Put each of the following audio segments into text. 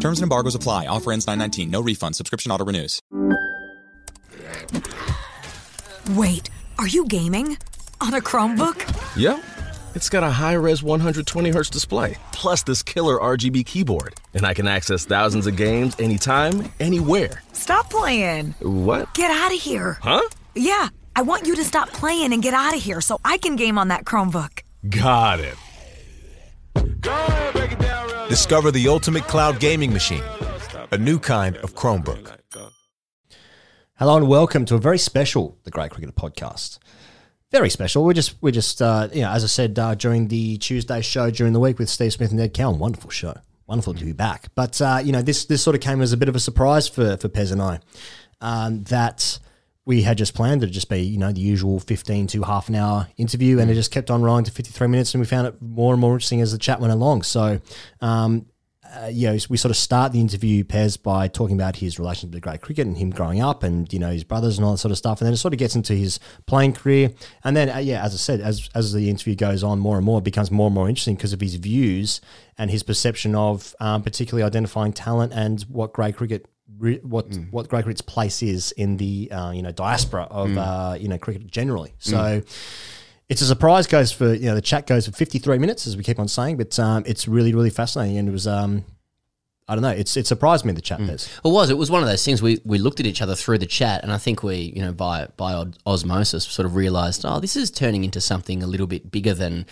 Terms and embargoes apply. Offer ends 919. No refund. Subscription auto renews. Wait, are you gaming? On a Chromebook? Yep. It's got a high res 120 hertz display, plus this killer RGB keyboard. And I can access thousands of games anytime, anywhere. Stop playing. What? Get out of here. Huh? Yeah, I want you to stop playing and get out of here so I can game on that Chromebook. Got it. Discover the ultimate cloud gaming machine, a new kind of Chromebook. Hello and welcome to a very special The Grade Cricketer podcast. Very special. We're just, we're just, uh, you know, as I said uh, during the Tuesday show during the week with Steve Smith and Ed Cowan, wonderful show, wonderful to be back. But uh, you know, this this sort of came as a bit of a surprise for for Pez and I, um, that we had just planned it to just be you know the usual fifteen to half an hour interview, and it just kept on rolling to fifty three minutes, and we found it more and more interesting as the chat went along. So. Um, uh, you know, we sort of start the interview, Pez, by talking about his relationship to grade cricket and him growing up and, you know, his brothers and all that sort of stuff. And then it sort of gets into his playing career. And then, uh, yeah, as I said, as, as the interview goes on more and more, it becomes more and more interesting because of his views and his perception of um, particularly identifying talent and what grade cricket re- what what grade cricket's place is in the uh, you know diaspora of uh, you know cricket generally. So it's a surprise goes for you know the chat goes for 53 minutes as we keep on saying but um, it's really really fascinating and it was um I don't know it's it surprised me the chat does It was. It was one of those things. We, we looked at each other through the chat, and I think we, you know, by by osmosis, sort of realised, oh, this is turning into something a little bit bigger than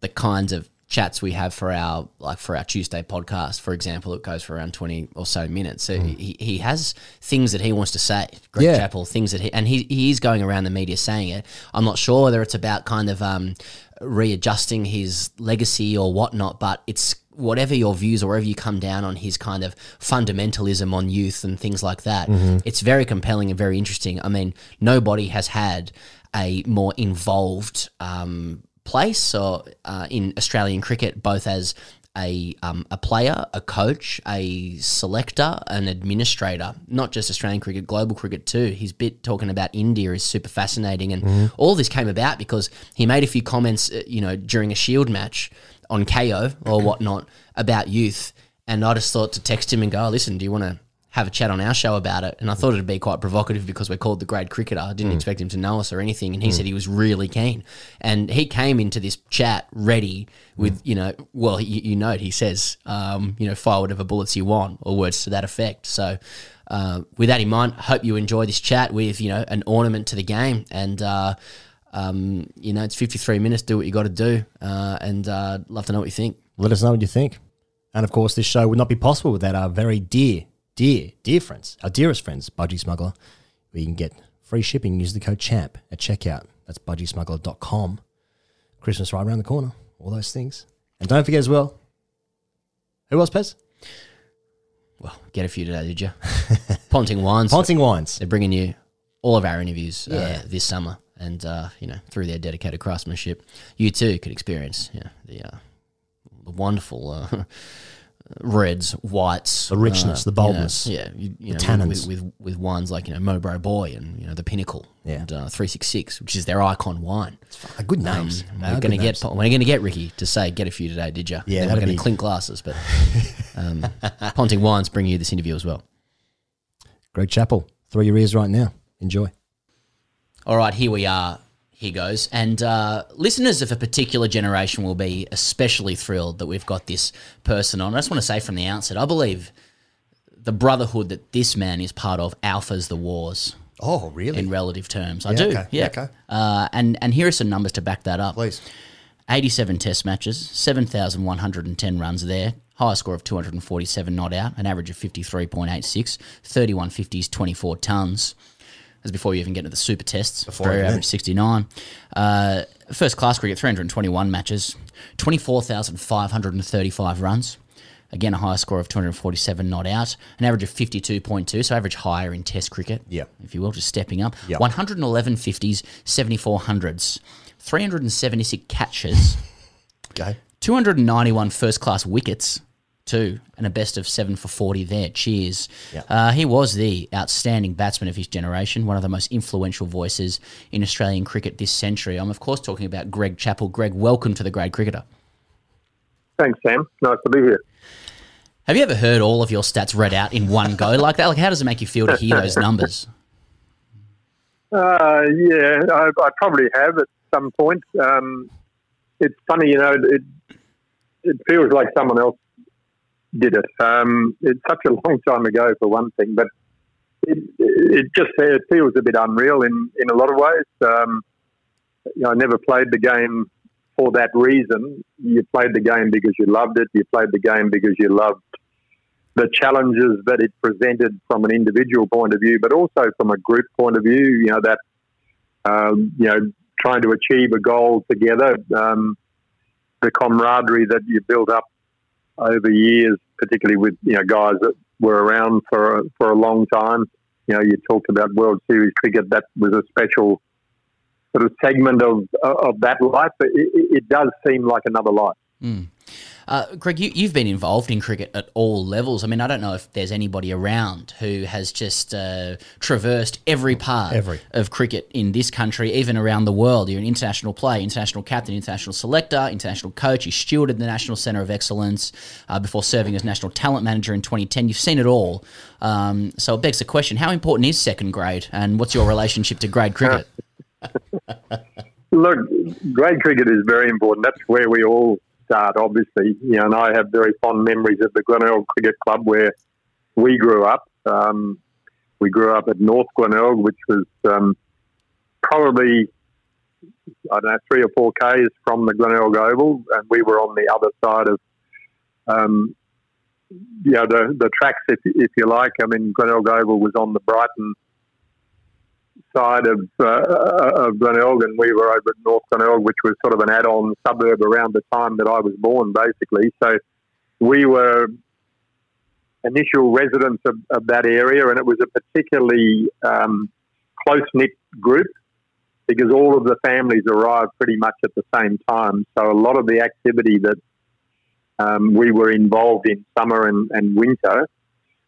the kinds of chats we have for our like for our Tuesday podcast, for example. It goes for around twenty or so minutes. So he, he has things that he wants to say. Greg Yeah. Chappell, things that he and he he is going around the media saying it. I'm not sure whether it's about kind of um, readjusting his legacy or whatnot, but it's whatever your views or wherever you come down on his kind of fundamentalism on youth and things like that. It's very compelling and very interesting. I mean, nobody has had a more involved um, place or uh, in Australian cricket, both as a um, a player, a coach, a selector, an administrator. Not just Australian cricket, global cricket too. His bit talking about India is super fascinating, and all this came about because he made a few comments, uh, you know, during a Shield match on Kayo or whatnot about youth, and I just thought to text him and go, oh, "Listen, do you want to?" Have a chat on our show about it, and I thought it'd be quite provocative because we're called the Grade Cricketer. I didn't expect him to know us or anything, and he said he was really keen, and he came into this chat ready with you know, well, you, you note he says, um, you know, fire whatever bullets you want, or words to that effect. So, uh, with that in mind, hope you enjoy this chat with you know an ornament to the game, and uh, um, you know, it's fifty three minutes. Do what you got to do, uh, and uh, love to know what you think. let us know what you think and of course this show would not be possible without our very dear dear dear friends our dearest friends Budgy Smuggler where you can get free shipping use the code CHAMP at checkout that's budgysmuggler.com Christmas right around the corner all those things and don't forget as well who else Pez? Well, get a few today, did you? Ponting Wines. Ponting Wines They're bringing you all of our interviews Yeah. uh, this summer, and uh, you know through their dedicated craftsmanship, you too could experience you know, the uh, the wonderful uh, reds, whites, The richness, the you know, boldness, yeah, you, you the know, tannins. with, with with wines like you know Mowbray Boy and you know the Pinnacle Yeah. and uh, three six six, which is their icon wine. Uh, good names Um, we're going to get we're going to get Ricky to say get a few today, did you? Yeah, Then we're going be- to clink glasses, but um, Ponting Wines bring you this interview as well. Greg Chappell throw your ears right now enjoy All right, here we are. Here goes. And uh, listeners of a particular generation will be especially thrilled that we've got this person on. I just want to say from the outset, I believe the brotherhood that this man is part of alphas the wars oh really in relative terms. I Yeah, do. okay, Yeah. okay. Uh, and, and here are some numbers to back that up. please 87 test matches, 7,110 runs there, high score of 247 not out, an average of 53.86, 31 50s, 24 tons. That's before you even get into the super tests. Before average 69. Uh, first class cricket, 321 matches, 24,535 runs, Again, a high score of 247 not out, an average of 52.2, so average higher in Test cricket, Yeah. if you will, just stepping up. Yeah. 111 50s, 74 hundreds, 376 catches, Okay. 291 first class wickets, too, and a best of seven for 40 there. Cheers. Yeah. Uh, he was the outstanding batsman of his generation, one of the most influential voices in Australian cricket this century. I'm, of course, talking about Greg Chappell. Greg, welcome to the Grade Cricketer. Thanks, Sam. Nice to be here. Have you ever heard all of your stats read out in one go like that? Like, how does it make you feel to hear those numbers? Uh, yeah, I, I probably have at some point. Um, it's funny, you know, it it feels like someone else did it. Um, it's such a long time ago, for one thing, but it, it just it feels a bit unreal in, in a lot of ways. Um, you know, I never played the game for that reason. You played the game because you loved it. You played the game because you loved the challenges that it presented from an individual point of view, but also from a group point of view. You know that um, you know trying to achieve a goal together, um, the camaraderie that you build up over years, particularly with you know guys that were around for for a long time. You know, you talked about World Series cricket. That was a special sort of segment of of that life. But it, it does seem like another life. Hmm. Uh, Greg, you, you've been involved in cricket at all levels. I mean, I don't know if there's anybody around who has just uh, traversed every part Every. of cricket in this country, even around the world. You're an international player, international captain, international selector, international coach. You stewarded the National Centre of Excellence uh, before serving as national talent manager in 2010. You've seen it all. Um, so it begs the question how important is second grade, and what's your relationship to grade cricket? Look, grade cricket is very important. That's where we all start, obviously. You know, and I have very fond memories of the Glenelg Cricket Club where we grew up. Um, we grew up at North Glenelg, which was um, probably I don't know three or four k's from the Glenelg Oval, and we were on the other side of um, you know the the tracks, if if you like. I mean, Glenelg Oval was on the Brighton side of uh, of Glenelg, and we were over at North Glenelg, which was sort of an add-on suburb around the time that I was born, basically. So we were initial residents of, of that area, and it was a particularly um, close knit group because all of the families arrived pretty much at the same time. So a lot of the activity that um, we were involved in summer and, and winter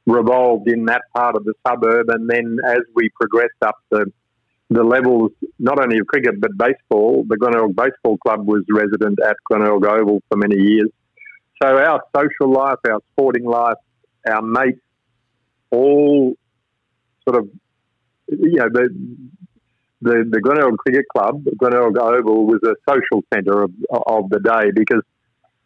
revolved in that part of the suburb. And then as we progressed up the the levels, not only of cricket but baseball, the Glenelg Baseball Club was resident at Glenelg Oval for many years. So our social life, our sporting life, our mates, all sort of, you know, the the, the Glenelg Cricket Club, the Glenelg Oval, was a social centre of, of the day because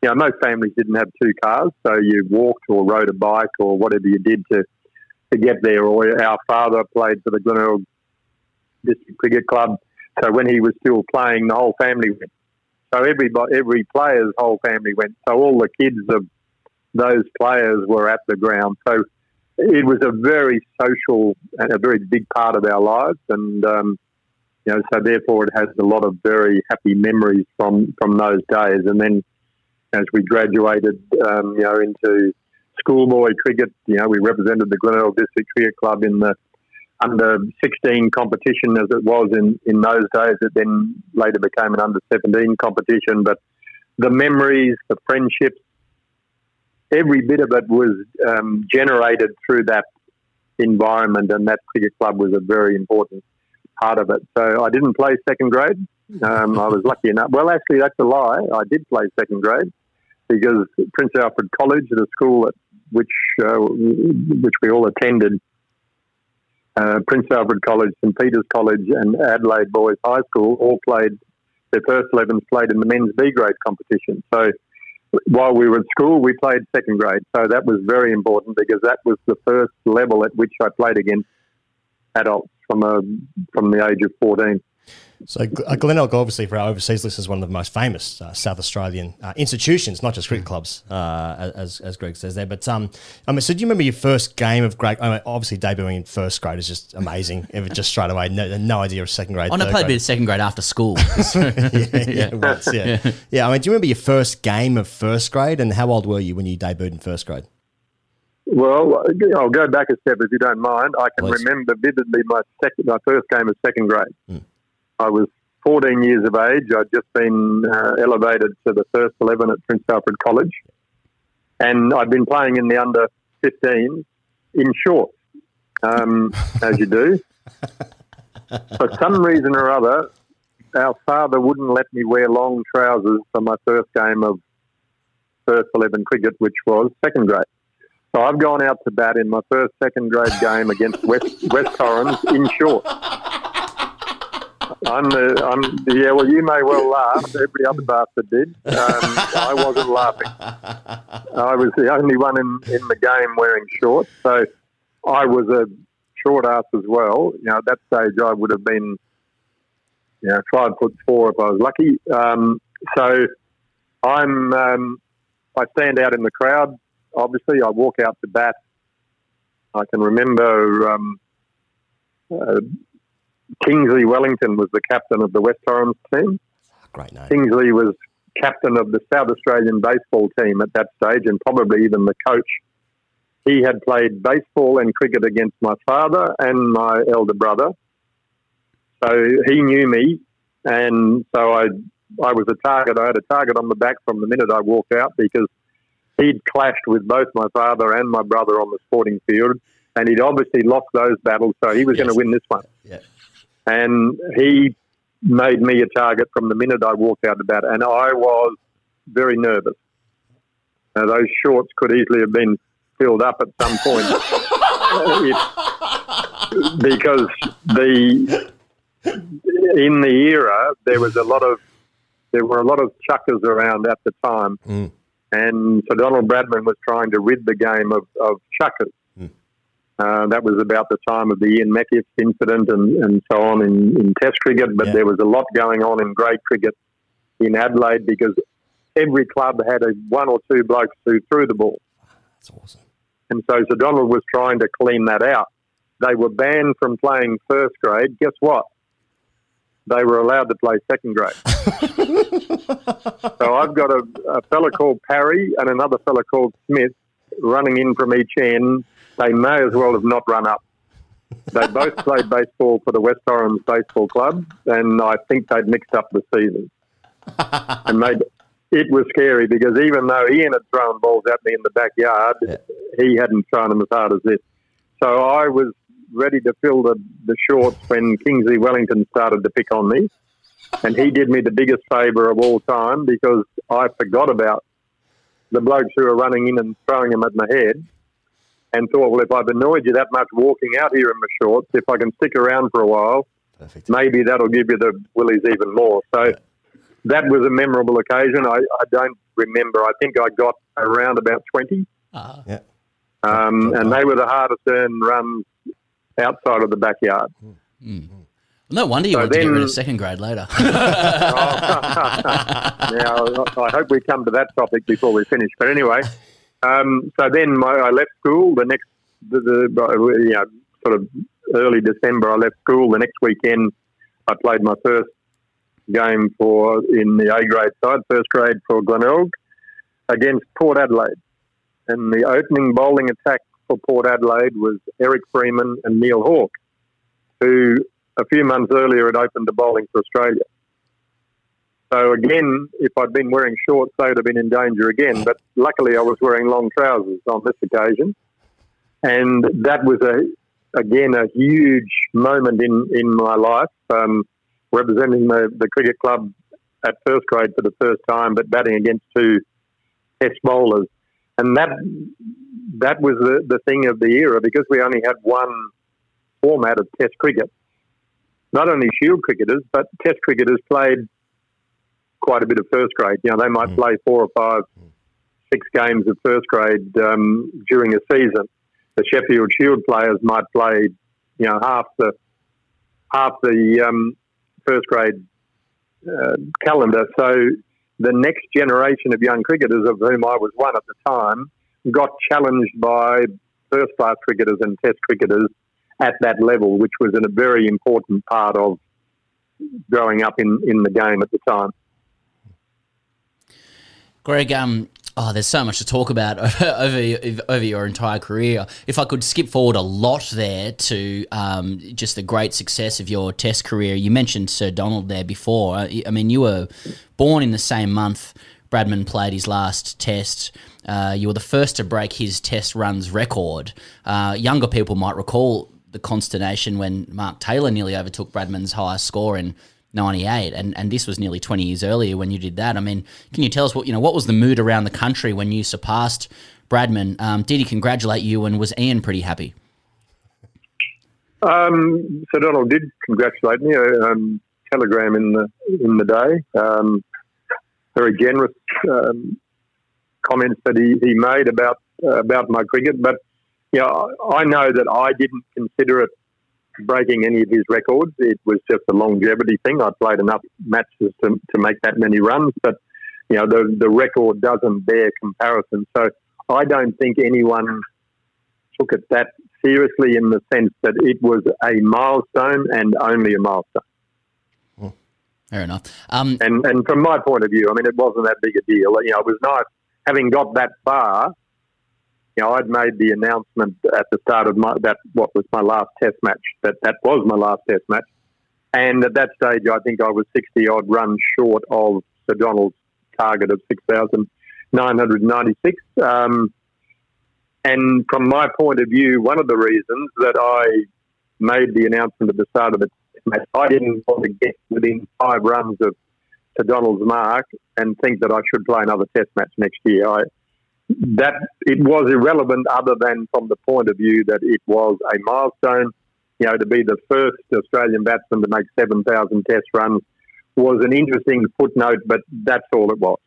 you know, most families didn't have two cars, so you walked or rode a bike or whatever you did to to get there. Or our father played for the Glenelg District Cricket Club, so when he was still playing, the whole family went. So everybody, every player's whole family went. So all the kids of those players were at the ground. So it was a very social and a very big part of our lives, and um, you know, so therefore it has a lot of very happy memories from from those days. And then as we graduated, um, you know, into schoolboy cricket, you know, we represented the Glenelg District Cricket Club in the under 16 competition as it was in, in those days. It then later became an under 17 competition. But the memories, the friendships, every bit of it was um, generated through that environment, and that cricket club was a very important part of it. So I didn't play second grade. Um, I was lucky enough. Well, actually, that's a lie. I did play second grade because Prince Alfred College, the school at which uh, which we all attended, uh, Prince Alfred College, St Peter's College, and Adelaide Boys High School all played their first 11s played in the men's B grade competition. So while we were at school, we played second grade. So that was very important because that was the first level at which I played against adults from a, from the age of 14. So uh, Glenelg, obviously, for our overseas list, is one of the most famous uh, South Australian uh, institutions, not just cricket clubs, uh, as, as Greg says there. But um, I mean, so do you remember your first game of grade? I mean, obviously, debuting in first grade is just amazing. It just straight away, no, no idea of second grade. I know third played a grade. bit of second grade after school. yeah, yeah, once, yeah. yeah. I mean, do you remember your first game of first grade, and how old were you when you debuted in first grade? Well, I'll go back a step if you don't mind. I can Please. remember vividly my second, my first game of second grade. Hmm. I was 14 years of age. I'd just been uh, elevated to the first 11 at Prince Alfred College, and I'd been playing in the under 15 in shorts, um, as you do. For some reason or other, our father wouldn't let me wear long trousers for my first game of first 11 cricket, which was second grade. So I've gone out to bat in my first second grade game against West West Torrens in shorts. I'm the, I'm yeah. Well, you may well laugh. Every other bastard did. Um, I wasn't laughing. I was the only one in, in the game wearing shorts. So I was a short ass as well. You know, at that stage I would have been, you know, five foot four if I was lucky. Um, so I'm um, I stand out in the crowd. Obviously, I walk out to bat. I can remember um, uh, Kingsley Wellington was the captain of the West Torrens team. Great name. Kingsley was captain of the South Australian baseball team at that stage, and probably even the coach. He had played baseball and cricket against my father and my elder brother, so he knew me, and so I I was a target. I had a target on the back from the minute I walked out because he'd clashed with both my father and my brother on the sporting field, and he'd obviously lost those battles, so he was going to win this one. Yeah. And he made me a target from the minute I walked out of bat, and I was very nervous. Now, those shorts could easily have been filled up at some point, because the in the era there was a lot of there were a lot of chuckers around at the time, Mm. and so Donald Bradman was trying to rid the game of, of chuckers. Uh, that was about the time of the Ian Meckiff incident and, and so on in, in Test cricket, but Yeah. there was a lot going on in grade cricket in Adelaide because every club had a one or two blokes who threw the ball. That's awesome. And so Sir Donald was trying to clean that out. They were banned from playing first grade. Guess what? They were allowed to play second grade. so I've got a, a fella called Parry and another fella called Smith running in from each end. They may as well have not run up. They both played baseball for the West Torrens Baseball Club, and I think they'd mixed up the season. and made it was scary because even though Ian had thrown balls at me in the backyard, he hadn't thrown them as hard as this. So I was ready to fill the, the shorts when Kingsley Wellington started to pick on me. And he did me the biggest favour of all time because I forgot about the blokes who were running in and throwing them at my head and thought, well, if I've annoyed you that much walking out here in my shorts, if I can stick around for a while, Perfect. maybe that'll give you the willies even more. So that was a memorable occasion. I, I don't remember. I think I got around about 20. Ah. Yeah. Um, and they were the hardest earned runs outside of the backyard. Hmm. Hmm. No wonder you So wanted to get rid of second grade later. Oh. now, I hope we come to that topic before we finish. But anyway, um, so then my, I left school. The next, the, the you know, sort of early December, I left school. The next weekend, I played my first game for in the A grade side, first grade for Glenelg, against Port Adelaide. And the opening bowling attack for Port Adelaide was Eric Freeman and Neil Hawke, who a few months earlier had opened the bowling for Australia. So again, if I'd been wearing shorts, they would have been in danger again. But luckily, I was wearing long trousers on this occasion, and that was a again a huge moment in in my life, um, representing the, the cricket club at first grade for the first time, but batting against two test bowlers, and that that was the, the thing of the era because we only had one format of test cricket. Not only Shield cricketers, but test cricketers played quite a bit of first grade. You know, they might play four or five, six games of first grade um, during a season. The Sheffield Shield players might play, you know, half the half the um, first grade uh, calendar. So the next generation of young cricketers, of whom I was one at the time, got challenged by first class cricketers and test cricketers at that level, which was a very important part of growing up in, in the game at the time. Greg, um, oh, there's so much to talk about over over your entire career. If I could skip forward a lot there to um, just the great success of your Test career, you mentioned Sir Donald there before. I mean, you were born in the same month. Bradman played his last Test. Uh, you were the first to break his Test runs record. Uh, younger people might recall the consternation when Mark Taylor nearly overtook Bradman's highest score in 98 and, and this was nearly 20 years earlier when you did that. I mean, can you tell us what, you know, what was the mood around the country when you surpassed Bradman? Um, did he congratulate you and was Ian pretty happy? Um, so Donald did congratulate me. Uh, um, telegram in the in the day. Um, very generous um, comments that he, he made about uh, about my cricket, but you know, I know that I didn't consider it breaking any of his records. It was just a longevity thing. I played enough matches to, to make that many runs, but you know the the record doesn't bear comparison. So I don't think anyone took it that seriously in the sense that it was a milestone and only a milestone. Hmm. Fair enough. Um, and and from my point of view, I mean, it wasn't that big a deal. You know, it was nice having got that far you know, I'd made the announcement at the start of my that what was my last Test match. That that was my last Test match, and at that stage, I think I was sixty odd runs short of Sir Donald's target of six thousand nine hundred ninety six. Um, and from my point of view, one of the reasons that I made the announcement at the start of the match, I didn't want to get within five runs of Sir Donald's mark and think that I should play another Test match next year. I that it was irrelevant other than from the point of view that it was a milestone. You know, to be the first Australian batsman to make 7,000 test runs was an interesting footnote, but that's all it was.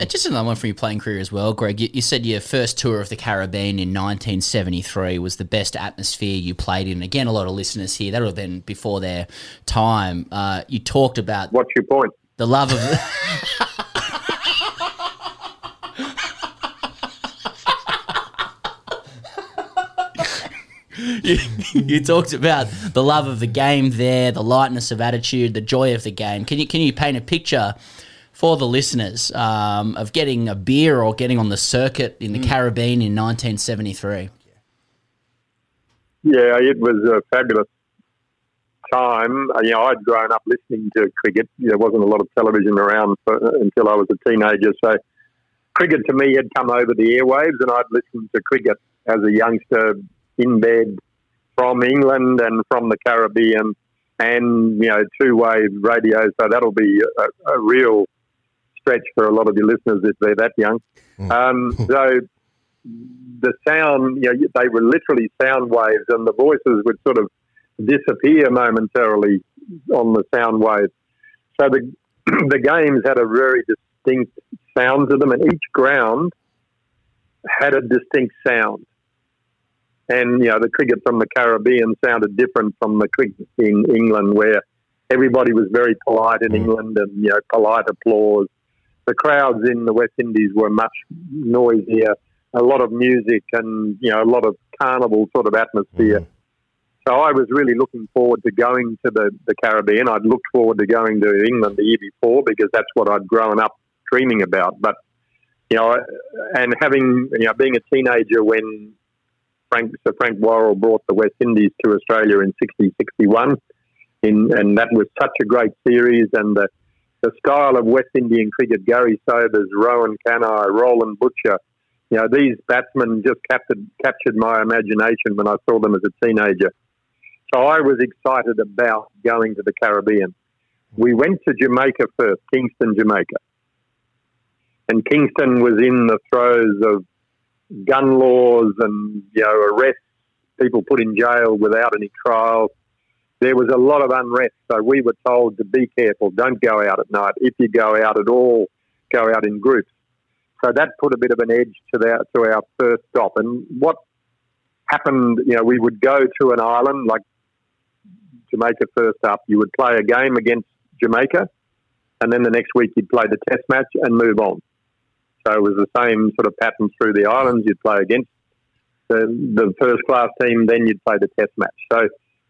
Uh, just another one from your playing career as well, Greg. You, you, said your first tour of the Caribbean in 1973 was the best atmosphere you played in. Again, a lot of listeners here, that would have been before their time. Uh, you talked about. What's your point? The love of. you, you, talked about the love of the game there, the lightness of attitude, the joy of the game. Can you can you paint a picture for the listeners um, of getting a beer or getting on the circuit in the mm. Caribbean in 1973? Yeah, it was a fabulous time. Uh, you know, I'd grown up listening to cricket. There wasn't a lot of television around for, until I was a teenager, so cricket to me had come over the airwaves, and I'd listened to cricket as a youngster in bed from England and from the Caribbean, and you know two way radio. So that'll be a, a, real stretch for a lot of your listeners if they're that young. Mm. Um, so the sound, you know, they were literally sound waves, and the voices would sort of disappear momentarily on the sound waves. So the the games had a very distinct sound to them, and each ground had a distinct sound. And, you know, the cricket from the Caribbean sounded different from the cricket in England, where everybody was very polite in mm. England and, you know, polite applause. The crowds in the West Indies were much noisier, a lot of music and, you know, a lot of carnival sort of atmosphere. Mm. So I was really looking forward to going to the, the Caribbean. I'd looked forward to going to England the year before because that's what I'd grown up dreaming about. But, you know, and having, you know, being a teenager when Frank, Sir Frank Worrell brought the West Indies to Australia in 60, 61. In, and that was such a great series. And the, the style of West Indian cricket, Gary Sobers, Rowan Kanhai, Roland Butcher, you know, these batsmen just captured, captured my imagination when I saw them as a teenager. So I was excited about going to the Caribbean. We went to Jamaica first, Kingston, Jamaica. And Kingston was in the throes of gun laws and you know arrests, people put in jail without any trial. There was a lot of unrest, so we were told to be careful. Don't go out at night. If you go out at all, go out in groups. So that put a bit of an edge to our to our first stop. And what happened? You know, we would go to an island like Jamaica first up, you would play a game against Jamaica, and then the next week you'd play the Test match and move on. So it was the same sort of pattern through the islands. You'd play against the, the first class team, then you'd play the Test match. So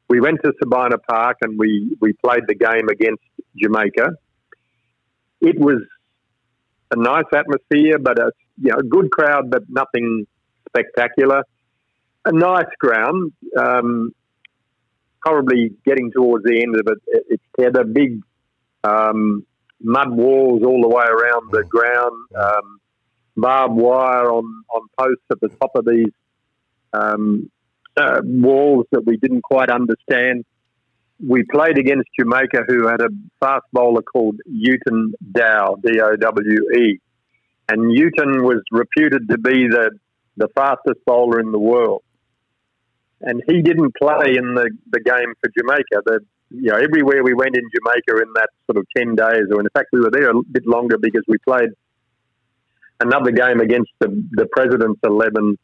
we went to Sabina Park and we, we played the game against Jamaica. It was a nice atmosphere, but a you know, good crowd, but nothing spectacular. A nice ground. Um, probably getting towards the end of it. It, had a big um, mud walls all the way around the ground, um, barbed wire on, on posts at the top of these um, uh, walls that we didn't quite understand. We played against Jamaica, who had a fast bowler called Uton Dowe, D O W E. And Uton was reputed to be the, the fastest bowler in the world. And he didn't play in the, the game for Jamaica. The, you know, everywhere we went in Jamaica in that sort of 10 days, or in fact, we were there a bit longer because we played another game against the, the President's 11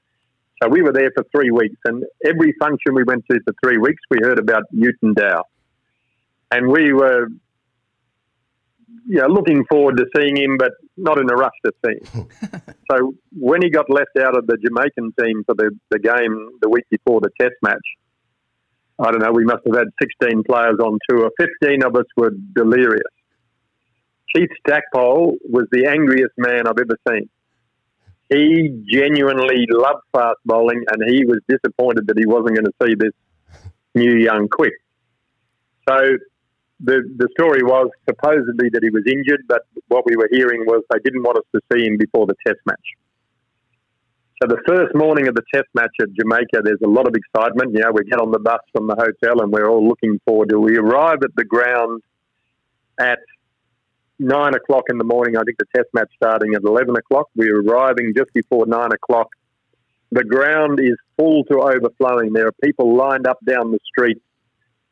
so we were there for three weeks, and every function we went to for three weeks, we heard about Uton Dowe, and we were, you know, looking forward to seeing him, but not in a rush to see him. so when he got left out of the Jamaican team for the, the game the week before the Test match, I don't know, we must have had 16 players on tour. 15 of us were delirious. Keith Stackpole was the angriest man I've ever seen he genuinely loved fast bowling, and he was disappointed that he wasn't going to see this new young quick. So the the story was supposedly that he was injured, but what we were hearing was they didn't want us to see him before the Test match. So the first morning of the Test match at Jamaica, there's a lot of excitement. You know, we get on the bus from the hotel, and we're all looking forward to. We arrive at the ground at nine o'clock in the morning. I think the test match starting at 11 o'clock. We are arriving just before nine o'clock. The ground is full to overflowing. There are people lined up down the street.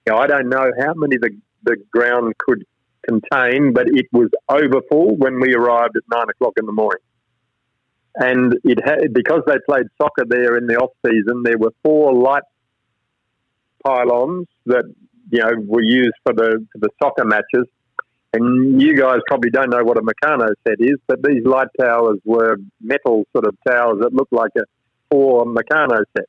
Know, I don't know how many the, the ground could contain, but it was overfull when we arrived at nine o'clock in the morning. And it had, because they played soccer there in the off season, there were four light pylons that you know were used for the for the soccer matches and you guys probably don't know what a Meccano set is, but these light towers were metal sort of towers that looked like a four Meccano set.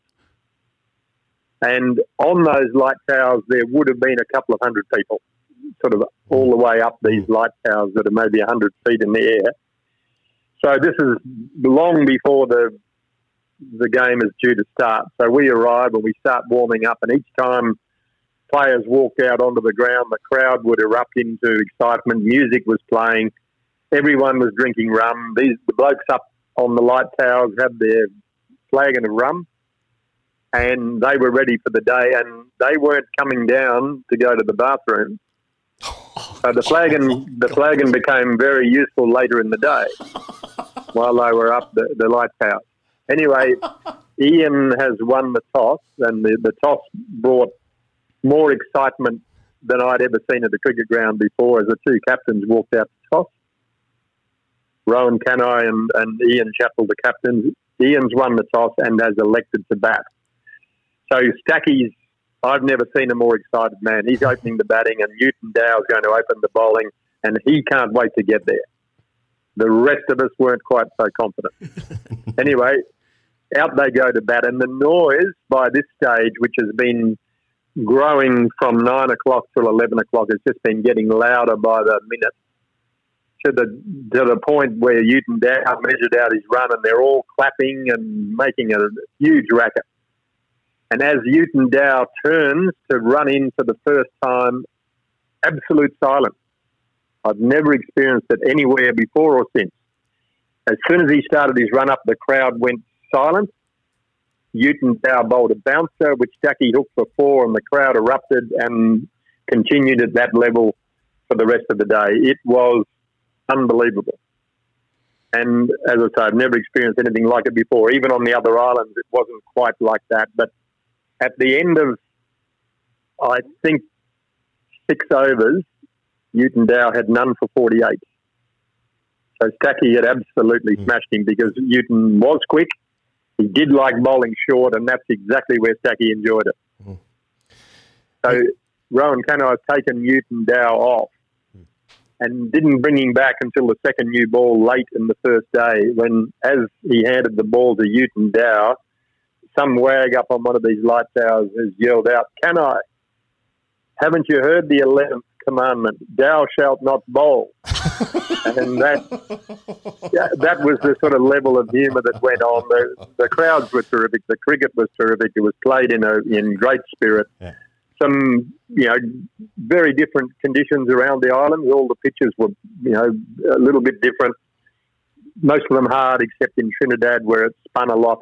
And on those light towers, there would have been a couple of hundred people, sort of all the way up these hmm. light towers that are maybe 100 feet in the air. So this is long before the the game is due to start. So we arrive and we start warming up, and each time players walked out onto the ground, the crowd would erupt into excitement. Music was playing. Everyone was drinking rum. These the blokes up on the light towers had their flagon of rum, and they were ready for the day. And they weren't coming down to go to the bathroom. So the flagon, the flagon became very useful later in the day, while they were up the, the light tower. Anyway, Ian has won the toss, and the, the toss brought more excitement than I'd ever seen at the cricket ground before as the two captains walked out to toss. Rowan Kanhai and, and Ian Chappell, the captains. Ian's won the toss and has elected to bat. So Stacky's, I've never seen a more excited man. He's opening the batting and Uton Dowe's going to open the bowling and he can't wait to get there. The rest of us weren't quite so confident. anyway, out they go to bat and the noise by this stage, which has been growing from nine o'clock till eleven o'clock. It's just been getting louder by the minute to the to the point where Uton Dowe measured out his run, and they're all clapping and making a huge racket. And as Uton Dowe turns to run in for the first time, absolute silence. I've never experienced it anywhere before or since. As soon as he started his run up, the crowd went silent Uton Dowe bowled a bouncer, which Stacky hooked for four, and the crowd erupted and continued at that level for the rest of the day. It was unbelievable. And as I say, I've never experienced anything like it before. Even on the other islands, it wasn't quite like that. But at the end of, I think, six overs, Uton Dowe had none for 48. So Stacky had absolutely mm. smashed him because Uton was quick he did like bowling short, and that's exactly where Stacky enjoyed it. Mm. So Rowan Kanhai had taken Uton Dowe off and didn't bring him back until the second new ball late in the first day when, as he handed the ball to Uton Dowe, some wag up on one of these light towers has yelled out, Kanhai? Haven't you heard the 11th commandment? Thou shalt not bowl. and that, yeah, that was the sort of level of humour that went on. The, the crowds were terrific. The cricket was terrific. It was played in, a, in great spirit. Yeah. Some, you know, very different conditions around the island. All the pitches were, you know, a little bit different. Most of them hard, except in Trinidad where it spun a lot.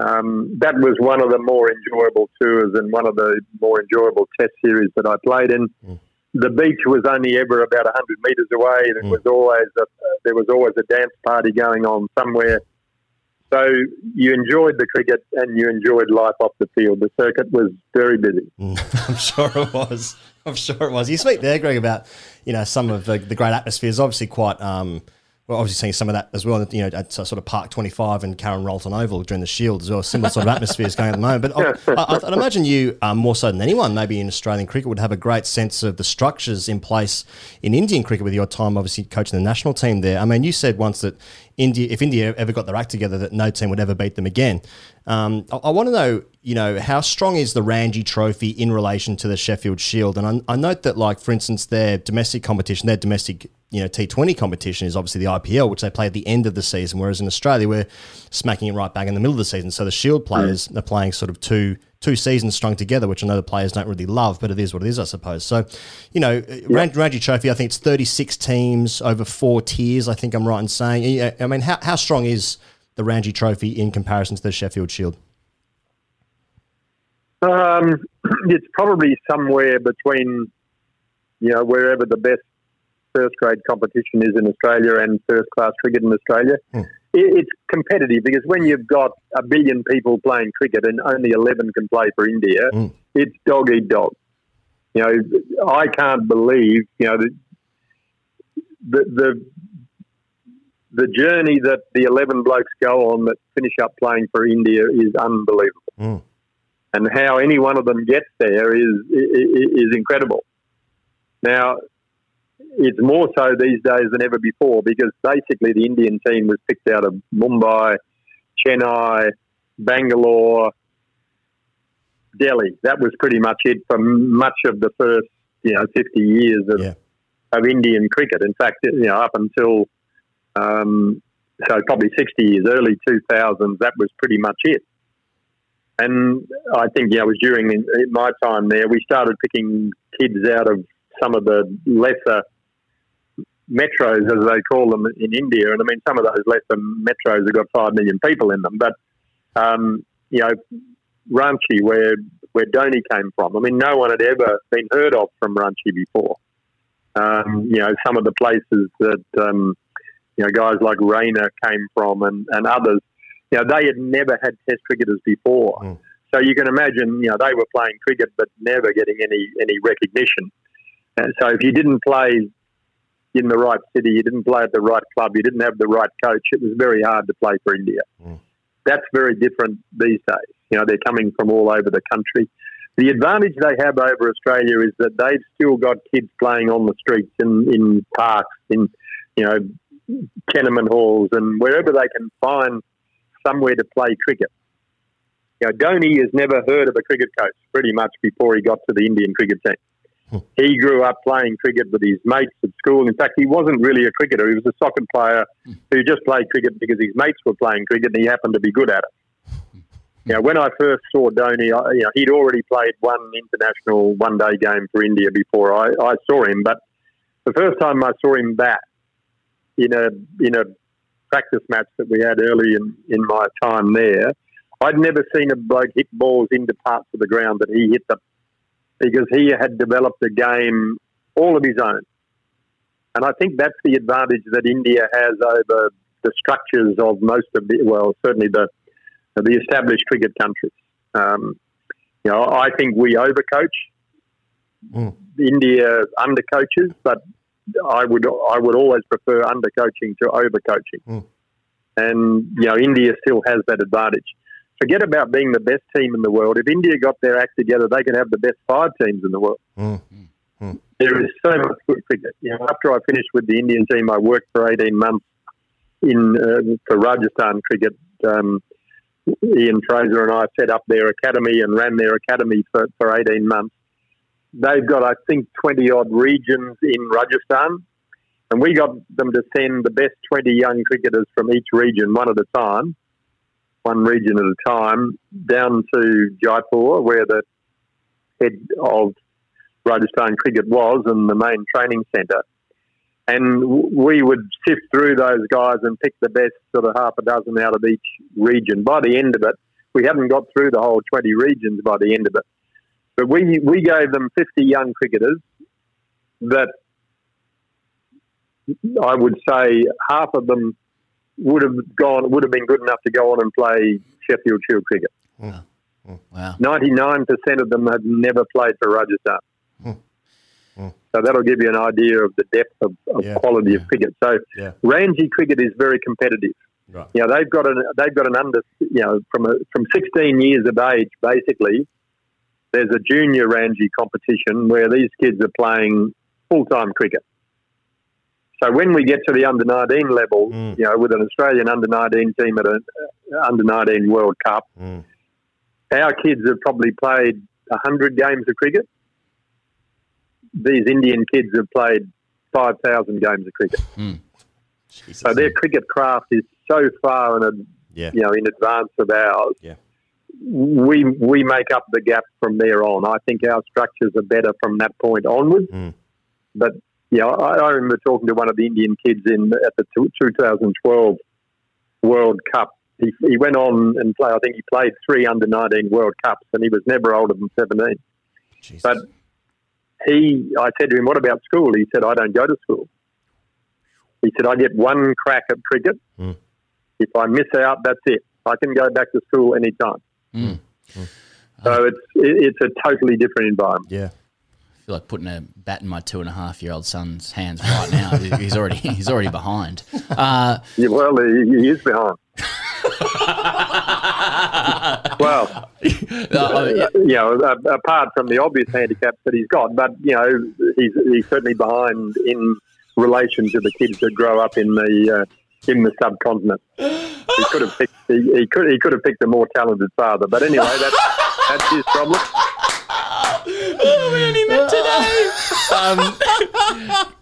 Um, that was one of the more enjoyable tours and one of the more enjoyable test series that I played in. The beach was only ever about 100 metres away. There was always a, there was always a dance party going on somewhere. So you enjoyed the cricket and you enjoyed life off the field. The circuit was very busy. I'm sure it was. I'm sure it was. You speak there, Greg, about you know some of the, the great atmospheres. Obviously, quite. Um, we're obviously seeing some of that as well. You know, at sort of Park 25 and Karen Rolton Oval during the Shield as well. Similar sort of atmospheres going at the moment. But I, I, I'd imagine you, um, more so than anyone, maybe in Australian cricket, would have a great sense of the structures in place in Indian cricket with your time, obviously coaching the national team there. I mean, you said once that India, if India ever got their act together, that no team would ever beat them again. Um, I, I want to know, you know, how strong is the Ranji Trophy in relation to the Sheffield Shield? And I, I note that, like for instance, their domestic competition, their domestic, you know, T20 competition is obviously the IPL, which they play at the end of the season, whereas in Australia we're smacking it right back in the middle of the season. So the Shield players are playing sort of two two seasons strung together, which I know the players don't really love, but it is what it is, I suppose. So, you know, Ran- Ranji Trophy, I think it's 36 teams over four tiers, I think I'm right in saying. I mean, how, how strong is the Ranji Trophy in comparison to the Sheffield Shield? Um, it's probably somewhere between, you know, wherever the best first grade competition is in Australia and first class cricket in Australia. Hmm. It, it's competitive because when you've got a billion people playing cricket and only 11 can play for India, hmm. it's dog eat dog. You know, I can't believe, you know, the, the, the the journey that the 11 blokes go on that finish up playing for India is unbelievable. Hmm. And how any one of them gets there is, is, is incredible. Now, it's more so these days than ever before because basically the Indian team was picked out of Mumbai, Chennai, Bangalore, Delhi. That was pretty much it for much of the first, you know, 50 years of, Yeah. of Indian cricket. In fact, you know, up until um, so probably 60 years, early 2000s, that was pretty much it. And I think, yeah, it was during in- in my time there, we started picking kids out of some of the lesser metros, as they call them in India. And I mean, some of those lesser metros have got 5 million people in them. But, um, you know, Ranchi, where, where Dhoni came from, I mean, no one had ever been heard of from Ranchi before. Um, you know, some of the places that, um, you know, guys like Raina came from and, and others, you know, they had never had test cricketers before. So you can imagine, you know, they were playing cricket but never getting any, any recognition. And so if you didn't play in the right city, you didn't play at the right club, you didn't have the right coach, it was very hard to play for India. Hmm. That's very different these days. You know, they're coming from all over the country. The advantage they have over Australia is that they've still got kids playing on the streets in, in parks, in, you know, tenement halls and wherever they can find somewhere to play cricket. You know, Dhoni has never heard of a cricket coach pretty much before he got to the Indian cricket team. He grew up playing cricket with his mates at school. In fact, he wasn't really a cricketer. He was a soccer player who just played cricket because his mates were playing cricket and he happened to be good at it. Hmm. Now, when I first saw Dhoni, I, you know, he'd already played one international one-day game for India before I, I saw him. But the first time I saw him bat in a in a practice match that we had early in, in my time there, I'd never seen a bloke hit balls into parts of the ground that he hit them because he had developed a game all of his own. And I think that's the advantage that India has over the structures of most of the, well, certainly the the established cricket countries. Um, you know, I think we overcoach. India undercoaches, but I would I would always prefer undercoaching to overcoaching. And you know, India still has that advantage. Forget about being the best team in the world. If India got their act together, they could have the best five teams in the world. Mm. There is so much good cricket. You know, after I finished with the Indian team, I worked for 18 months in uh, for Rajasthan cricket. Um, Ian Frazer and I set up their academy and ran their academy for, for 18 months. They've got, I think, 20 odd regions in Rajasthan. And we got them to send the best 20 young cricketers from each region, one at a time, one region at a time, down to Jaipur, where the head of Rajasthan cricket was and the main training centre. And we would sift through those guys and pick the best sort of half a dozen out of each region. By the end of it, we hadn't got through the whole 20 regions by the end of it. But we, we gave them 50 young cricketers that I would say half of them would have gone would have been good enough to go on and play Sheffield Shield cricket. Hmm. Hmm. Wow. Ninety nine percent of them had never played for Rajasthan. Hmm. So that'll give you an idea of the depth of, of Yeah, quality of cricket. So Yeah. Ranji cricket is very competitive. Right. You know, they've got an they've got an under you know from a, from 16 years of age basically. There's a junior Ranji competition where these kids are playing full time cricket. So when we get to the under 19 level, Mm. you know, with an Australian under 19 team at an uh, under 19 World Cup, Mm. our kids have probably played 100 games of cricket. These Indian kids have played 5,000 games of cricket. So their cricket craft is so far in a, Yeah. you know in advance of ours. Yeah. We we make up the gap from there on. I think our structures are better from that point onwards. Mm. But you know, I, I remember talking to one of the Indian kids in at the two- 2012 World Cup. He, he went on and played. I think he played three under 19 World Cups, and he was never older than 17. Jesus. But he, I said to him, "What about school?" He said, "I don't go to school." He said, "I get one crack at cricket. Mm. If I miss out, that's it. I can go back to school anytime." Mm. So it's it, it's a totally different environment. yeah. Feel like putting a bat in my two and a half year old son's hands right now. he's already he's already behind. Uh, Yeah, well, he, he is behind. well, uh, yeah, you know, apart from the obvious handicaps that he's got, but you know, he's he's certainly behind in relation to the kids that grow up in the uh, in the subcontinent. He could have picked he, he could he could have picked a more talented father, but anyway, that's that's his problem. um,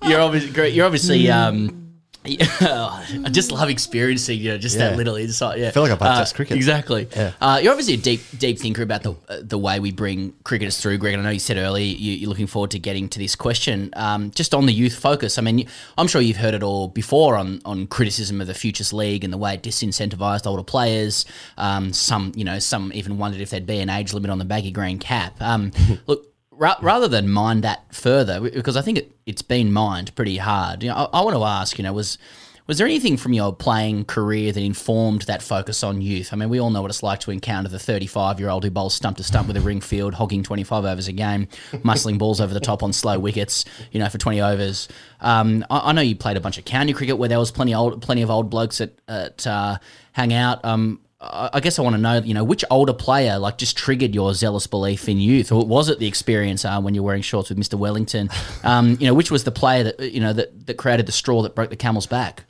you're obviously great. You're obviously. Um, I just love experiencing, you know, just Yeah. that little insight. Yeah, I feel like I played Test cricket. Exactly. Yeah. Uh, you're obviously a deep, deep thinker about the uh, the way we bring cricketers through, Greg. And I know you said earlier you, you're looking forward to getting to this question. Um, just on the youth focus, I mean, you- I'm sure you've heard it all before on on criticism of the Futures League and the way it disincentivized older players. Um, some, you know, some even wondered if there'd be an age limit on the baggy green cap. Um, look. Ra- rather than mine that further, because I think it, it's been mined pretty hard. You know, I, I want to ask, you know, was was there anything from your playing career that informed that focus on youth? I mean, we all know what it's like to encounter the 35 year old who bowls stump to stump with a ring field, hogging 25 overs a game, muscling balls over the top on slow wickets, you know, for 20 overs. Um, I, I know you played a bunch of county cricket where there was plenty old, plenty of old blokes at, at uh, hang out. Um, I I guess I want to know, you know, which older player like just triggered your zealous belief in youth, or was it the experience uh, when you were wearing shorts with Mr. Wellington? Um, you know, which was the player that you know that, that created the straw that broke the camel's back?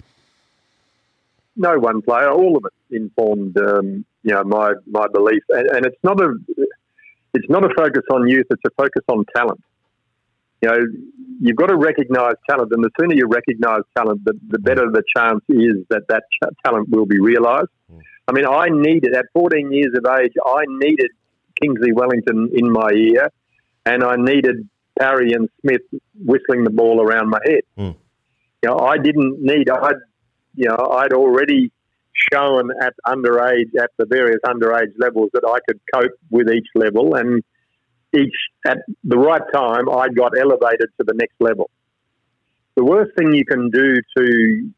no one player, all of it informed um, you know my my belief, and, and it's not a it's not a focus on youth; it's a focus on talent. You know, you've got to recognise talent, and the sooner you recognise talent, the, the better the chance is that that ch- talent will be realised. I mean, I needed at 14 years of age, I needed Kingsley Wellington in my ear, and I needed Parry and Smith whistling the ball around my head. Mm. You know, I didn't need. I'd you know, I'd already shown at underage, at the various underage levels, that I could cope with each level, and each at the right time, I got elevated to the next level. The worst thing you can do to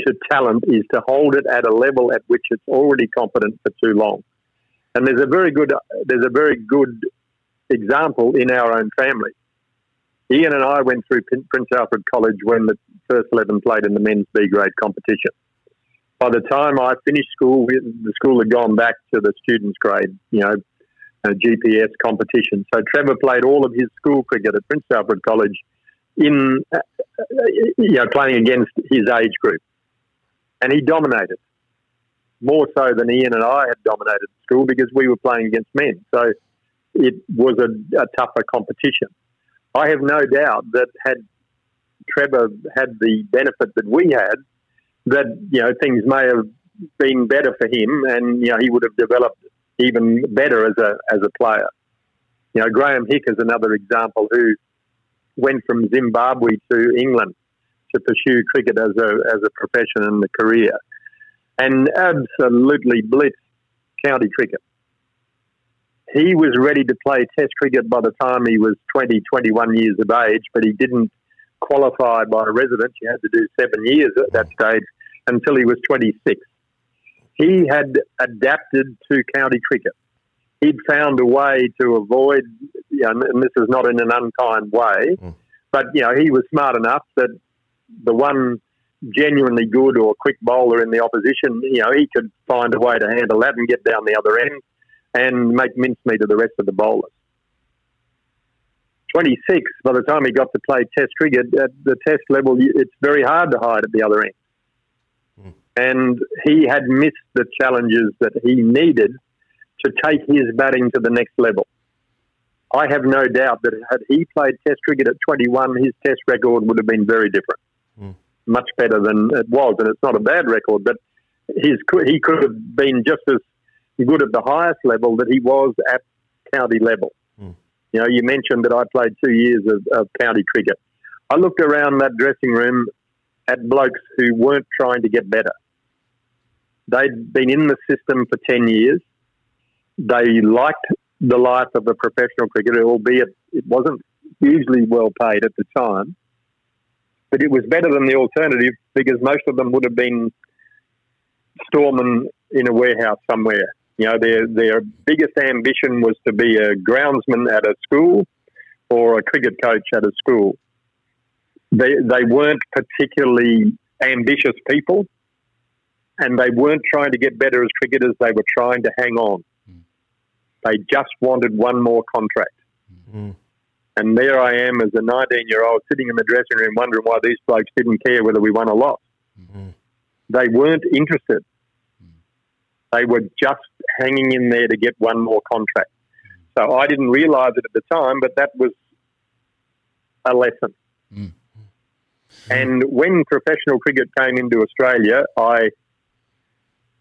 to talent is to hold it at a level at which it's already competent for too long. And there's a very good there's a very good example in our own family. Ian and I went through Prin- Prince Alfred College when the first 11 played in the men's B grade competition. By the time I finished school, the school had gone back to the students' grade, you know, GPS competition. So Trevor played all of his school cricket at Prince Alfred College in, uh, you know, playing against his age group. And he dominated more so than Ian and I had dominated school because we were playing against men. So it was a, a tougher competition. I have no doubt that had Trevor had the benefit that we had, that you know things may have been better for him, and you know he would have developed even better as a as a player. You know, Graeme Hick is another example who went from Zimbabwe to England to pursue cricket as a as a profession and a career, and absolutely blitzed county cricket. He was ready to play Test cricket by the time he was 20, 21 years of age, but he didn't qualify by residence. You had to do seven years at that stage until he was 26 he had adapted to county cricket. He'd found a way to avoid, you know, and this is not in an unkind way, mm. but you know he was smart enough that the one genuinely good or quick bowler in the opposition, you know, he could find a way to handle that and get down the other end and make mincemeat of the rest of the bowlers. 26, by the time he got to play Test cricket at the Test level, it's very hard to hide at the other end and he had missed the challenges that he needed to take his batting to the next level. I have no doubt that had he played Test cricket at 21, his Test record would have been very different, mm. Much better than it was. And it's not a bad record, but his he could have been just as good at the highest level that he was at county level. Mm. You know, you mentioned that I played two years of, of county cricket. I looked around that dressing room at blokes who weren't trying to get better. They'd been in the system for 10 years. They liked the life of a professional cricketer, albeit it wasn't hugely well paid at the time. But it was better than the alternative because most of them would have been storemen in a warehouse somewhere. You know, their their biggest ambition was to be a groundsman at a school or a cricket coach at a school. They they weren't particularly ambitious people and they weren't trying to get better as cricketers, they were trying to hang on. Mm. They just wanted one more contract. Mm. And there I am as a 19 year old sitting in the dressing room wondering why these blokes didn't care whether we won or lost. Mm-hmm. They weren't interested. Mm. They were just hanging in there to get one more contract. So I didn't realise it at the time, but that was a lesson. Mm. And when professional cricket came into Australia, I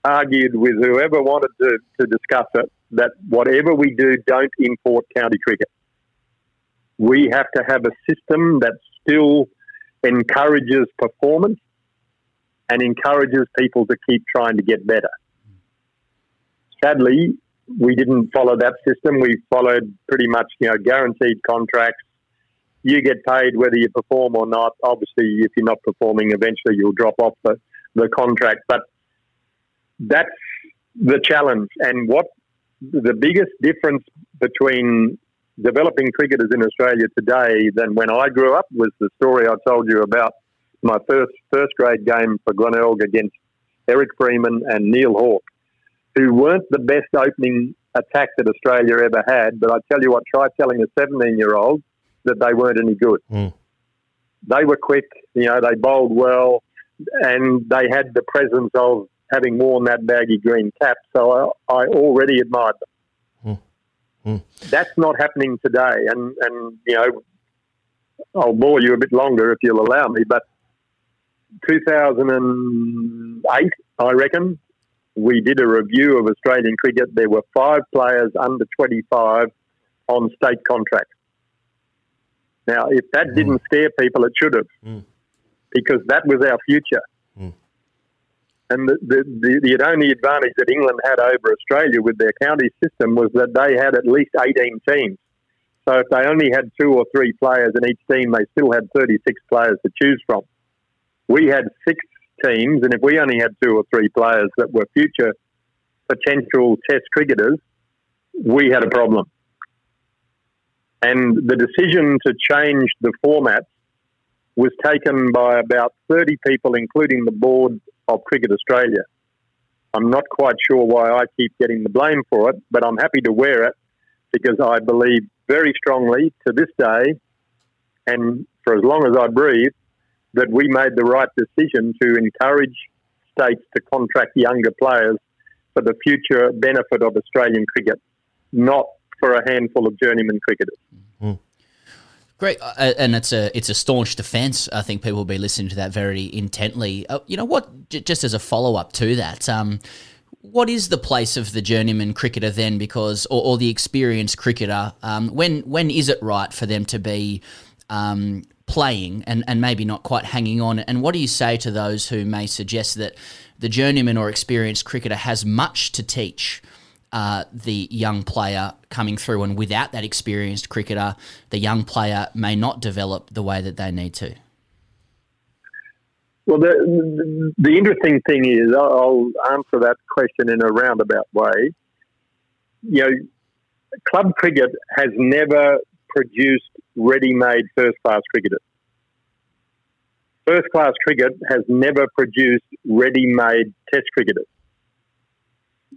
argued with whoever wanted to, to discuss it that whatever we do, don't import county cricket. We have to have a system that still encourages performance and encourages people to keep trying to get better. Sadly, we didn't follow that system. We followed pretty much, you know, guaranteed contracts. You get paid whether you perform or not. Obviously, if you're not performing, eventually you'll drop off the, the contract. But that's the challenge. And what the biggest difference between developing cricketers in Australia today than when I grew up was the story I told you about my first first grade game for Glenelg against Eric Freeman and Neil Hawke, who weren't the best opening attack that Australia ever had. But I tell you what, try telling a 17 year old that they weren't any good. Mm. They were quick, you know, they bowled well, and they had the presence of having worn that baggy green cap. So I, I already admired them. Mm. Mm. That's not happening today. And, and, you know, I'll bore you a bit longer if you'll allow me, but 2008, I reckon, we did a review of Australian cricket. There were five players under 25 on state contracts. Now, if that mm. didn't scare people, it should have, mm. because that was our future. And the, the, the, the only advantage that England had over Australia with their county system was that they had at least 18 teams. So if they only had two or three players in each team, they still had 36 players to choose from. We had six teams, and if we only had two or three players that were future potential Test cricketers, we had a problem. And the decision to change the format was taken by about 30 people, including the board of Cricket Australia. I'm not quite sure why I keep getting the blame for it, but I'm happy to wear it because I believe very strongly to this day, and for as long as I breathe, that we made the right decision to encourage states to contract younger players for the future benefit of Australian cricket, not for a handful of journeyman cricketers. Great, uh, and it's a it's a staunch defence. I think people will be listening to that very intently. Uh, you know what? J- just as a follow up to that, um, what is the place of the journeyman cricketer then? Because or, or the experienced cricketer, um, when when is it right for them to be um, playing and, and maybe not quite hanging on? And what do you say to those who may suggest that the journeyman or experienced cricketer has much to teach? Uh, the young player coming through, and without that experienced cricketer, the young player may not develop the way that they need to. Well, the, the interesting thing is, I'll answer that question in a roundabout way. You know, club cricket has never produced ready-made first-class cricketers. First-class cricket has never produced ready-made test cricketers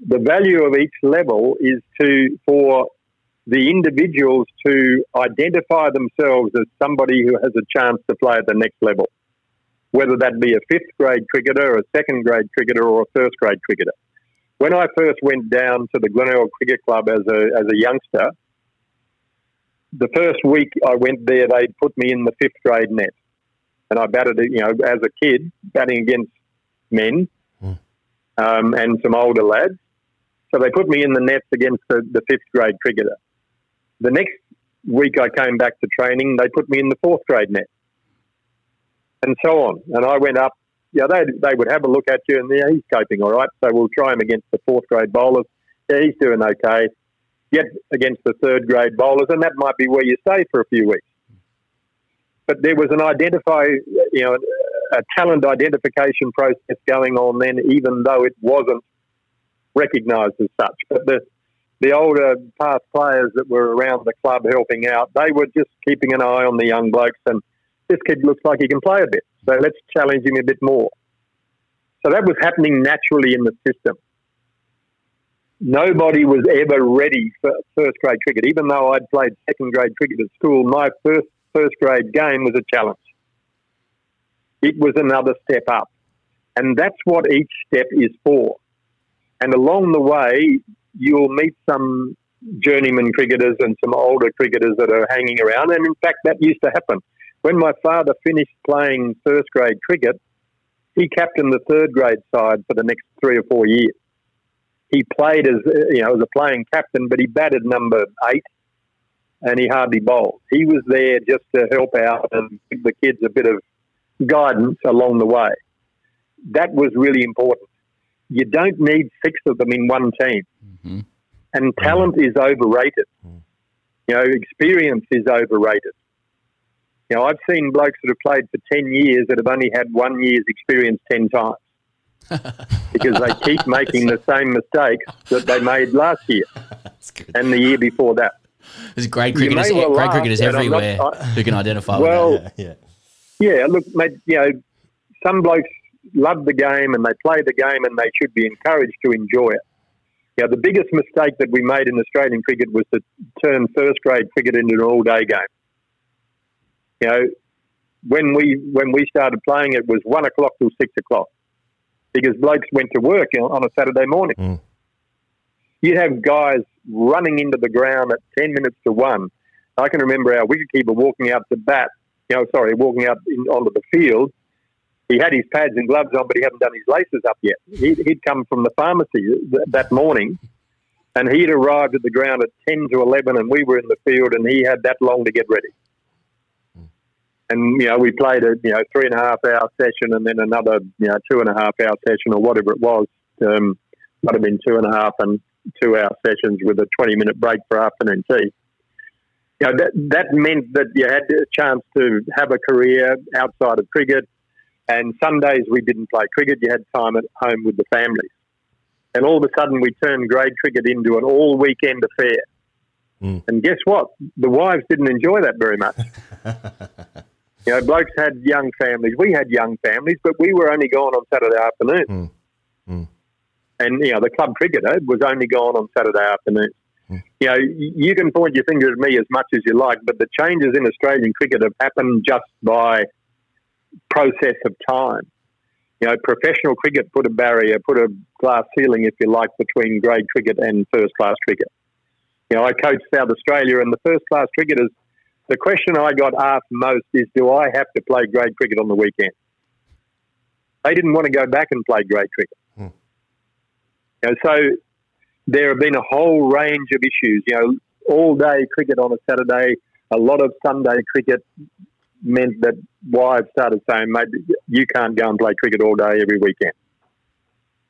the value of each level is to for the individuals to identify themselves as somebody who has a chance to play at the next level, whether that be a fifth grade cricketer, a second grade cricketer, or a first grade cricketer. When I first went down to the Glenelg Cricket Club as a as a youngster, the first week I went there, they'd put me in the fifth grade net, and I batted, you know, as a kid, batting against men mm. um, and some older lads. So they put me in the nets against the, the fifth grade cricketer. The next week I came back to training, they put me in the fourth grade net. And so on. And I went up, yeah, they, they would have a look at you and yeah, he's coping all right. So we'll try him against the fourth grade bowlers. Yeah, he's doing okay. Get against the third grade bowlers, and that might be where you stay for a few weeks. But there was an identify, you know, a talent identification process going on then, even though it wasn't recognised as such. But the the older past players that were around the club helping out, they were just keeping an eye on the young blokes and this kid looks like he can play a bit. So let's challenge him a bit more. So that was happening naturally in the system. Nobody was ever ready for first grade cricket. Even though I'd played second grade cricket at school, my first first grade game was a challenge. It was another step up. And that's what each step is for. And along the way, you'll meet some journeyman cricketers and some older cricketers that are hanging around. And in fact, that used to happen. When my father finished playing first grade cricket, he captained the third grade side for the next three or four years. He played as uh, you know as a playing captain, but he batted number eight, and he hardly bowled. He was there just to help out and give the kids a bit of guidance along the way. That was really important you don't need six of them in one team. Mm-hmm. And talent mm-hmm. is overrated. Mm-hmm. You know, experience is overrated. You know, I've seen blokes that have played for 10 years that have only had one year's experience 10 times because they keep making the same mistakes that they made last year and the year before that. There's great cricketers, well great cricketers everywhere not, I, who can identify well, with that. Yeah, yeah. yeah, look, mate, you know, some blokes love the game and they play the game and they should be encouraged to enjoy it. Now, the biggest mistake that we made in Australian cricket was to turn first grade cricket into an all day game. You know, when we when we started playing, it was one o'clock till six o'clock because blokes went to work on a Saturday morning. Mm. You'd have guys running into the ground at ten minutes to one. I can remember our wicketkeeper walking out to bat. You know, sorry, walking out in, onto the field he had his pads and gloves on, but he hadn't done his laces up yet. He'd, he'd come from the pharmacy th- that morning, and he'd arrived at the ground at 10 to 11, and we were in the field, and he had that long to get ready. And, you know, we played a, you know, three and a half hour session and then another, you know, two and a half hour session or whatever it was. Um, might have been two and a half and two hour sessions with a 20 minute break for afternoon tea. You know, that, that meant that you had a chance to have a career outside of cricket, and some days we didn't play cricket. You had time at home with the families. And all of a sudden we turned grade cricket into an all weekend affair. Mm. And guess what? The wives didn't enjoy that very much. You know, blokes had young families. We had young families, but we were only gone on Saturday afternoon. Hmm. Hmm. And, you know, the club cricketer was only gone on Saturday afternoon. Hmm. You know, you can point your finger at me as much as you like, but the changes in Australian cricket have happened just by process of time. You know, professional cricket put a barrier, put a glass ceiling, if you like, between grade cricket and first class cricket. You know, I coached South Australia, and the first class cricketers, the question I got asked most is, do I have to play grade cricket on the weekend? They didn't want to go back and play grade cricket. Hmm. You know, so there have been a whole range of issues. You know, all day cricket on a Saturday, a lot of Sunday cricket meant that wives started saying, "Mate, you can't go and play cricket all day every weekend.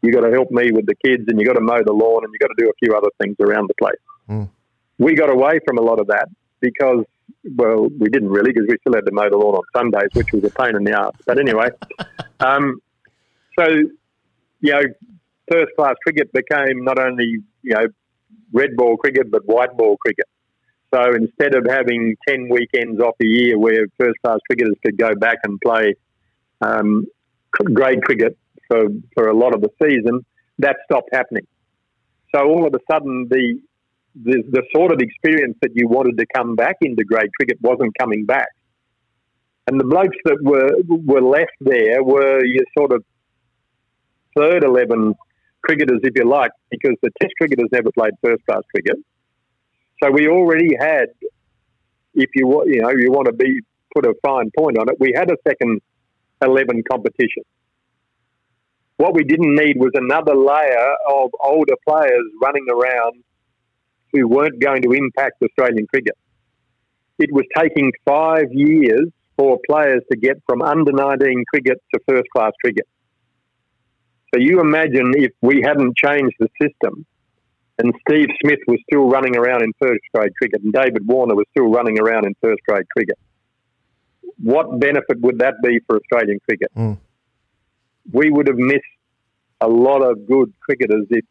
You got to help me with the kids, and you got to mow the lawn, and you got to do a few other things around the place." We got away from a lot of that because, well, we didn't really because we still had to mow the lawn on Sundays, which was a pain in the ass. But anyway, um, so you know, first class cricket became not only you know red ball cricket but white ball cricket. So instead of having ten weekends off a year where first class cricketers could go back and play um, grade cricket for for a lot of the season, that stopped happening. So all of a sudden, the the, the sort of experience that you wanted to come back into grade cricket wasn't coming back. And the blokes that were were left there were your sort of third eleven cricketers, if you like, because the Test cricketers never played first class cricket. So we already had, if you you know you want to be put a fine point on it, we had a second eleven competition. What we didn't need was another layer of older players running around who weren't going to impact Australian cricket. It was taking five years for players to get from under 19 cricket to first class cricket. So you imagine if we hadn't changed the system and Steve Smith was still running around in first grade cricket and David Warner was still running around in first grade cricket, what benefit would that be for Australian cricket? Hmm. We would have missed a lot of good cricketers if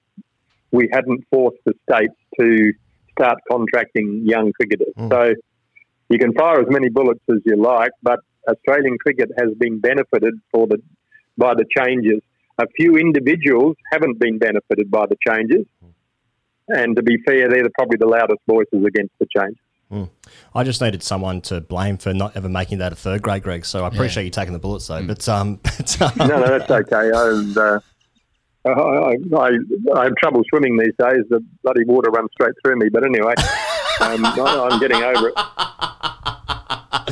we hadn't forced the states to start contracting young cricketers. Hmm. So you can fire as many bullets as you like, but Australian cricket has been benefited for the by the changes. A few individuals haven't been benefited by the changes, hmm. And to be fair, they're probably the loudest voices against the change. I just needed someone to blame for not ever making that a third grade, Greg. So I appreciate you taking the bullets, though. But um, but, um, No, no, that's okay. And, uh, I, I, I have trouble swimming these days. The bloody water runs straight through me. But anyway, um, I, I'm getting over it.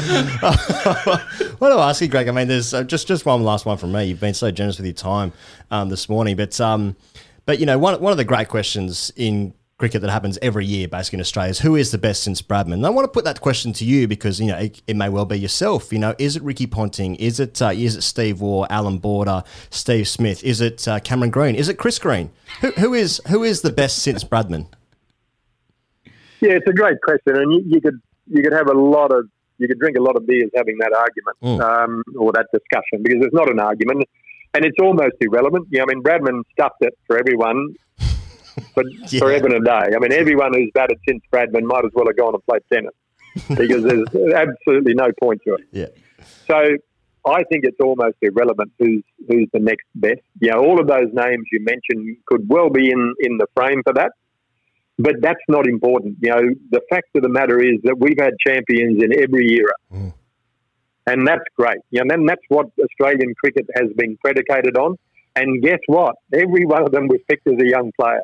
what do I ask you, Greg? I mean, there's uh, just just one last one from me. You've been so generous with your time um, this morning, but um, but you know, one one of the great questions in cricket that happens every year, basically in Australia, is who is the best since Bradman? And I want to put that question to you because you know it, it may well be yourself. You know, is it Ricky Ponting? Is it uh, is it Steve Waugh, Alan Border, Steve Smith? Is it uh, Cameron Green? Is it Chris Green? Who, who is who is the best since Bradman? Yeah, it's a great question, and you, you could you could have a lot of you could drink a lot of beers having that argument um, or that discussion because it's not an argument, and it's almost irrelevant. Yeah, I mean, Bradman stuffed it for everyone, but forever and a day. I mean, everyone who's batted since Bradman might as well have gone and played tennis because there's absolutely no point to it. Yeah. So I think it's almost irrelevant who's who's the next best. You know, all of those names you mentioned could well be in, in the frame for that. But that's not important. You know, the fact of the matter is that we've had champions in every era. Mm. And that's great. You know, and that's what Australian cricket has been predicated on. And guess what? Every one of them was picked as a young player.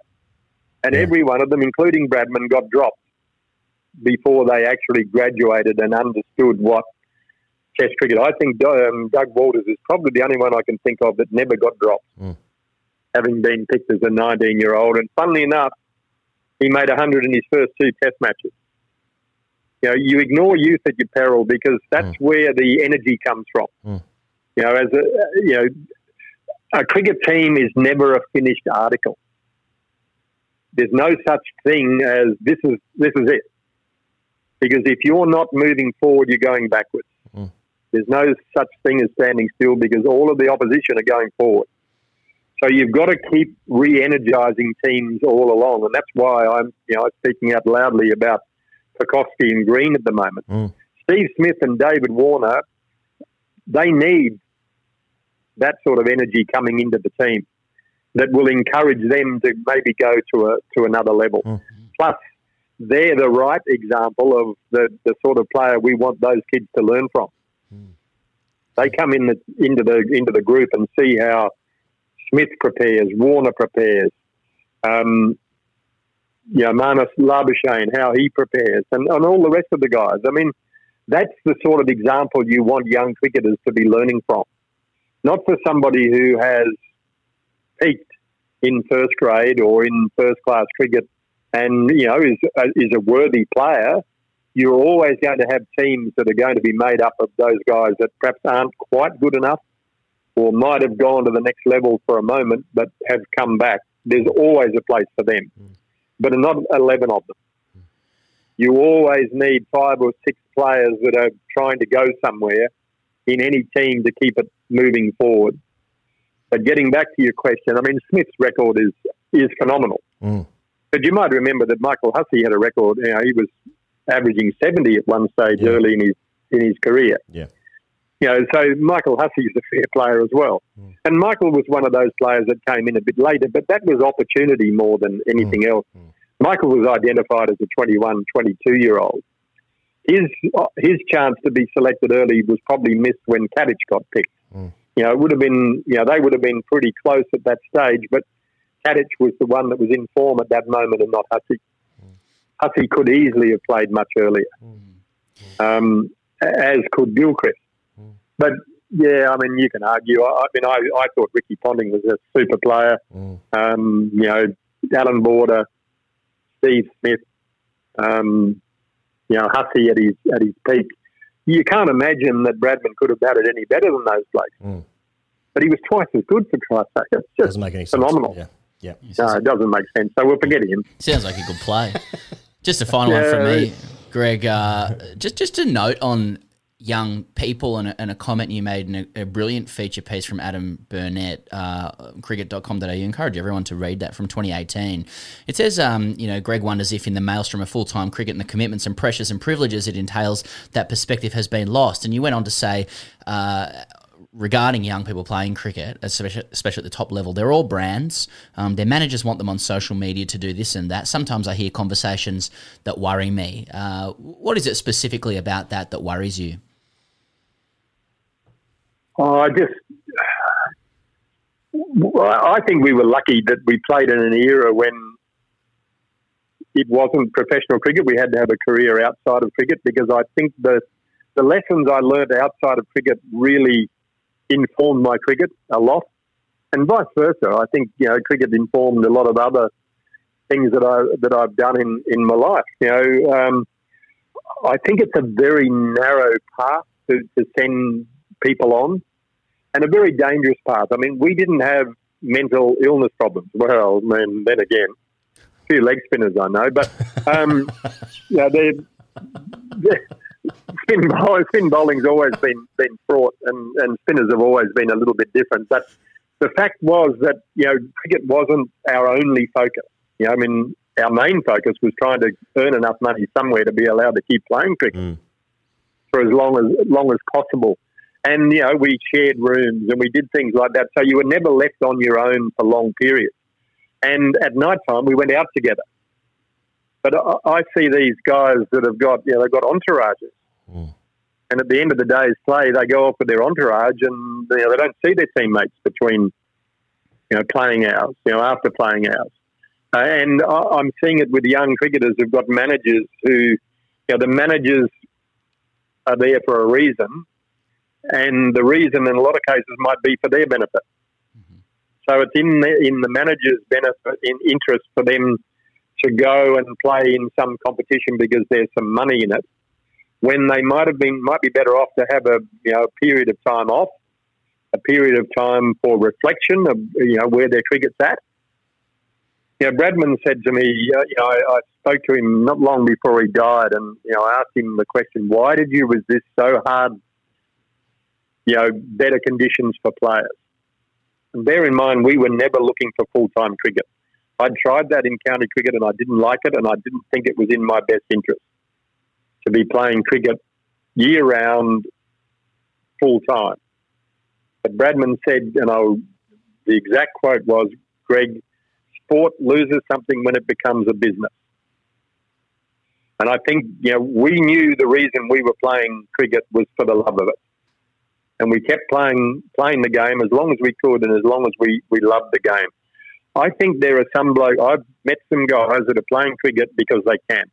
And every one of them, including Bradman, got dropped before they actually graduated and understood what Test cricket. I think um, Doug Walters is probably the only one I can think of that never got dropped, having been picked as a 19 year old. And funnily enough, he made 100 in his first two Test matches. You know, you ignore youth at your peril because that's mm. where the energy comes from. Mm. You know, as a you know, a cricket team is never a finished article. There's no such thing as this is this is it. Because if you're not moving forward, you're going backwards. Mm. There's no such thing as standing still because all of the opposition are going forward. So you've got to keep re-energizing teams all along, and that's why I'm, you know, speaking out loudly about Pucovski and Green at the moment. Hmm. Steve Smith and David Warner they need that sort of energy coming into the team that will encourage them to maybe go to a to another level. Hmm. Plus, they're the right example of the, the sort of player we want those kids to learn from. Hmm. They come in the, into the into the group and see how Smith prepares, Warner prepares, um, you know, Marnus Labuschagne, how he prepares, and, and all the rest of the guys. I mean, that's the sort of example you want young cricketers to be learning from. Not for somebody who has peaked in first grade or in first class cricket and, you know, is, uh, is a worthy player. You're always going to have teams that are going to be made up of those guys that perhaps aren't quite good enough or might have gone to the next level for a moment but have come back. There's always a place for them, but not 11 of them. You always need five or six players that are trying to go somewhere in any team to keep it moving forward. But getting back to your question, I mean, Smith's record is is phenomenal. Mm. But you might remember that Michael Hussey had a record. You know, he was averaging seventy at one stage early in his in his career. Yeah. You know, so Michael Hussey is a fair player as well. Mm. And Michael was one of those players that came in a bit later, but that was opportunity more than anything mm. else. Mm. Michael was identified as a 21, 22 year old. His his chance to be selected early was probably missed when Katich got picked. You know, it would have been, you know, they would have been pretty close at that stage, but Katich was the one that was in form at that moment and not Hussey. Hussey could easily have played much earlier, um, as could Gilchrist. But yeah, I mean, you can argue. I, I mean, I, I thought Ricky Ponting was a super player. Um, you know, Alan Border, Steve Smith, um, you know, Hussey at his at his peak. You can't imagine that Bradman could have done it any better than those blokes. But he was twice as good for Christ's sake. It's just Doesn't make any sense. phenomenal. Yeah. Yeah. No, it doesn't make sense. So we'll forget him. Sounds like a good play. just a final one from me, Greg. Uh, just just a note on young people and a, and a comment you made in a, a brilliant feature piece from Adam Burnett, uh, cricket.com.au. Encourage everyone to read that from 2018. It says, um, you know, Greg wonders if in the maelstrom of full time cricket and the commitments and pressures and privileges it entails, that perspective has been lost. And you went on to say, uh, regarding young people playing cricket, especially, especially at the top level, they're all brands. Um, their managers want them on social media to do this and that. Sometimes I hear conversations that worry me. Uh, what is it specifically about that that worries you? Oh, I just, I think we were lucky that we played in an era when it wasn't professional cricket. We had to have a career outside of cricket because I think the the lessons I learned outside of cricket really informed my cricket a lot, and vice versa. I think you know cricket informed a lot of other things that I that I've done in in my life. You know, um, I think it's a very narrow path to, to send people on, and a very dangerous path. I mean, we didn't have mental illness problems. Well, then, then again, a few leg spinners I know, but um, they're, they're, spin, bowl, spin bowling's always been been fraught, and, and spinners have always been a little bit different. But the fact was that you know cricket wasn't our only focus. You know, I mean, our main focus was trying to earn enough money somewhere to be allowed to keep playing cricket for as long as long as possible. And you know, we shared rooms and we did things like that. So you were never left on your own for long periods. And at night time, we went out together. But I, I see these guys that have got, you know, they've got entourages. And at the end of the day's play, they go off with their entourage and you know, they don't see their teammates between, you know, playing hours, you know, after playing hours. Uh, and I, I'm seeing it with young cricketers who've got managers who, you know, the managers are there for a reason, and the reason in a lot of cases might be for their benefit. So it's in the, in the manager's benefit, in interest for them to go and play in some competition because there's some money in it. When they might have been might be better off to have a you know a period of time off, a period of time for reflection of you know where their cricket's at. You know, Bradman said to me, uh, you know, I, I spoke to him not long before he died, and you know, I asked him the question, why did you resist so hard? You know, better conditions for players. And bear in mind, we were never looking for full time cricket. I'd tried that in county cricket and I didn't like it, and I didn't think it was in my best interest to be playing cricket year round full time. But Bradman said, you know, the exact quote was, Greg, sport loses something when it becomes a business. And I think, you know, we knew the reason we were playing cricket was for the love of it. And we kept playing playing the game as long as we could and as long as we, we loved the game. I think there are some bloke I've met some guys that are playing cricket because they can.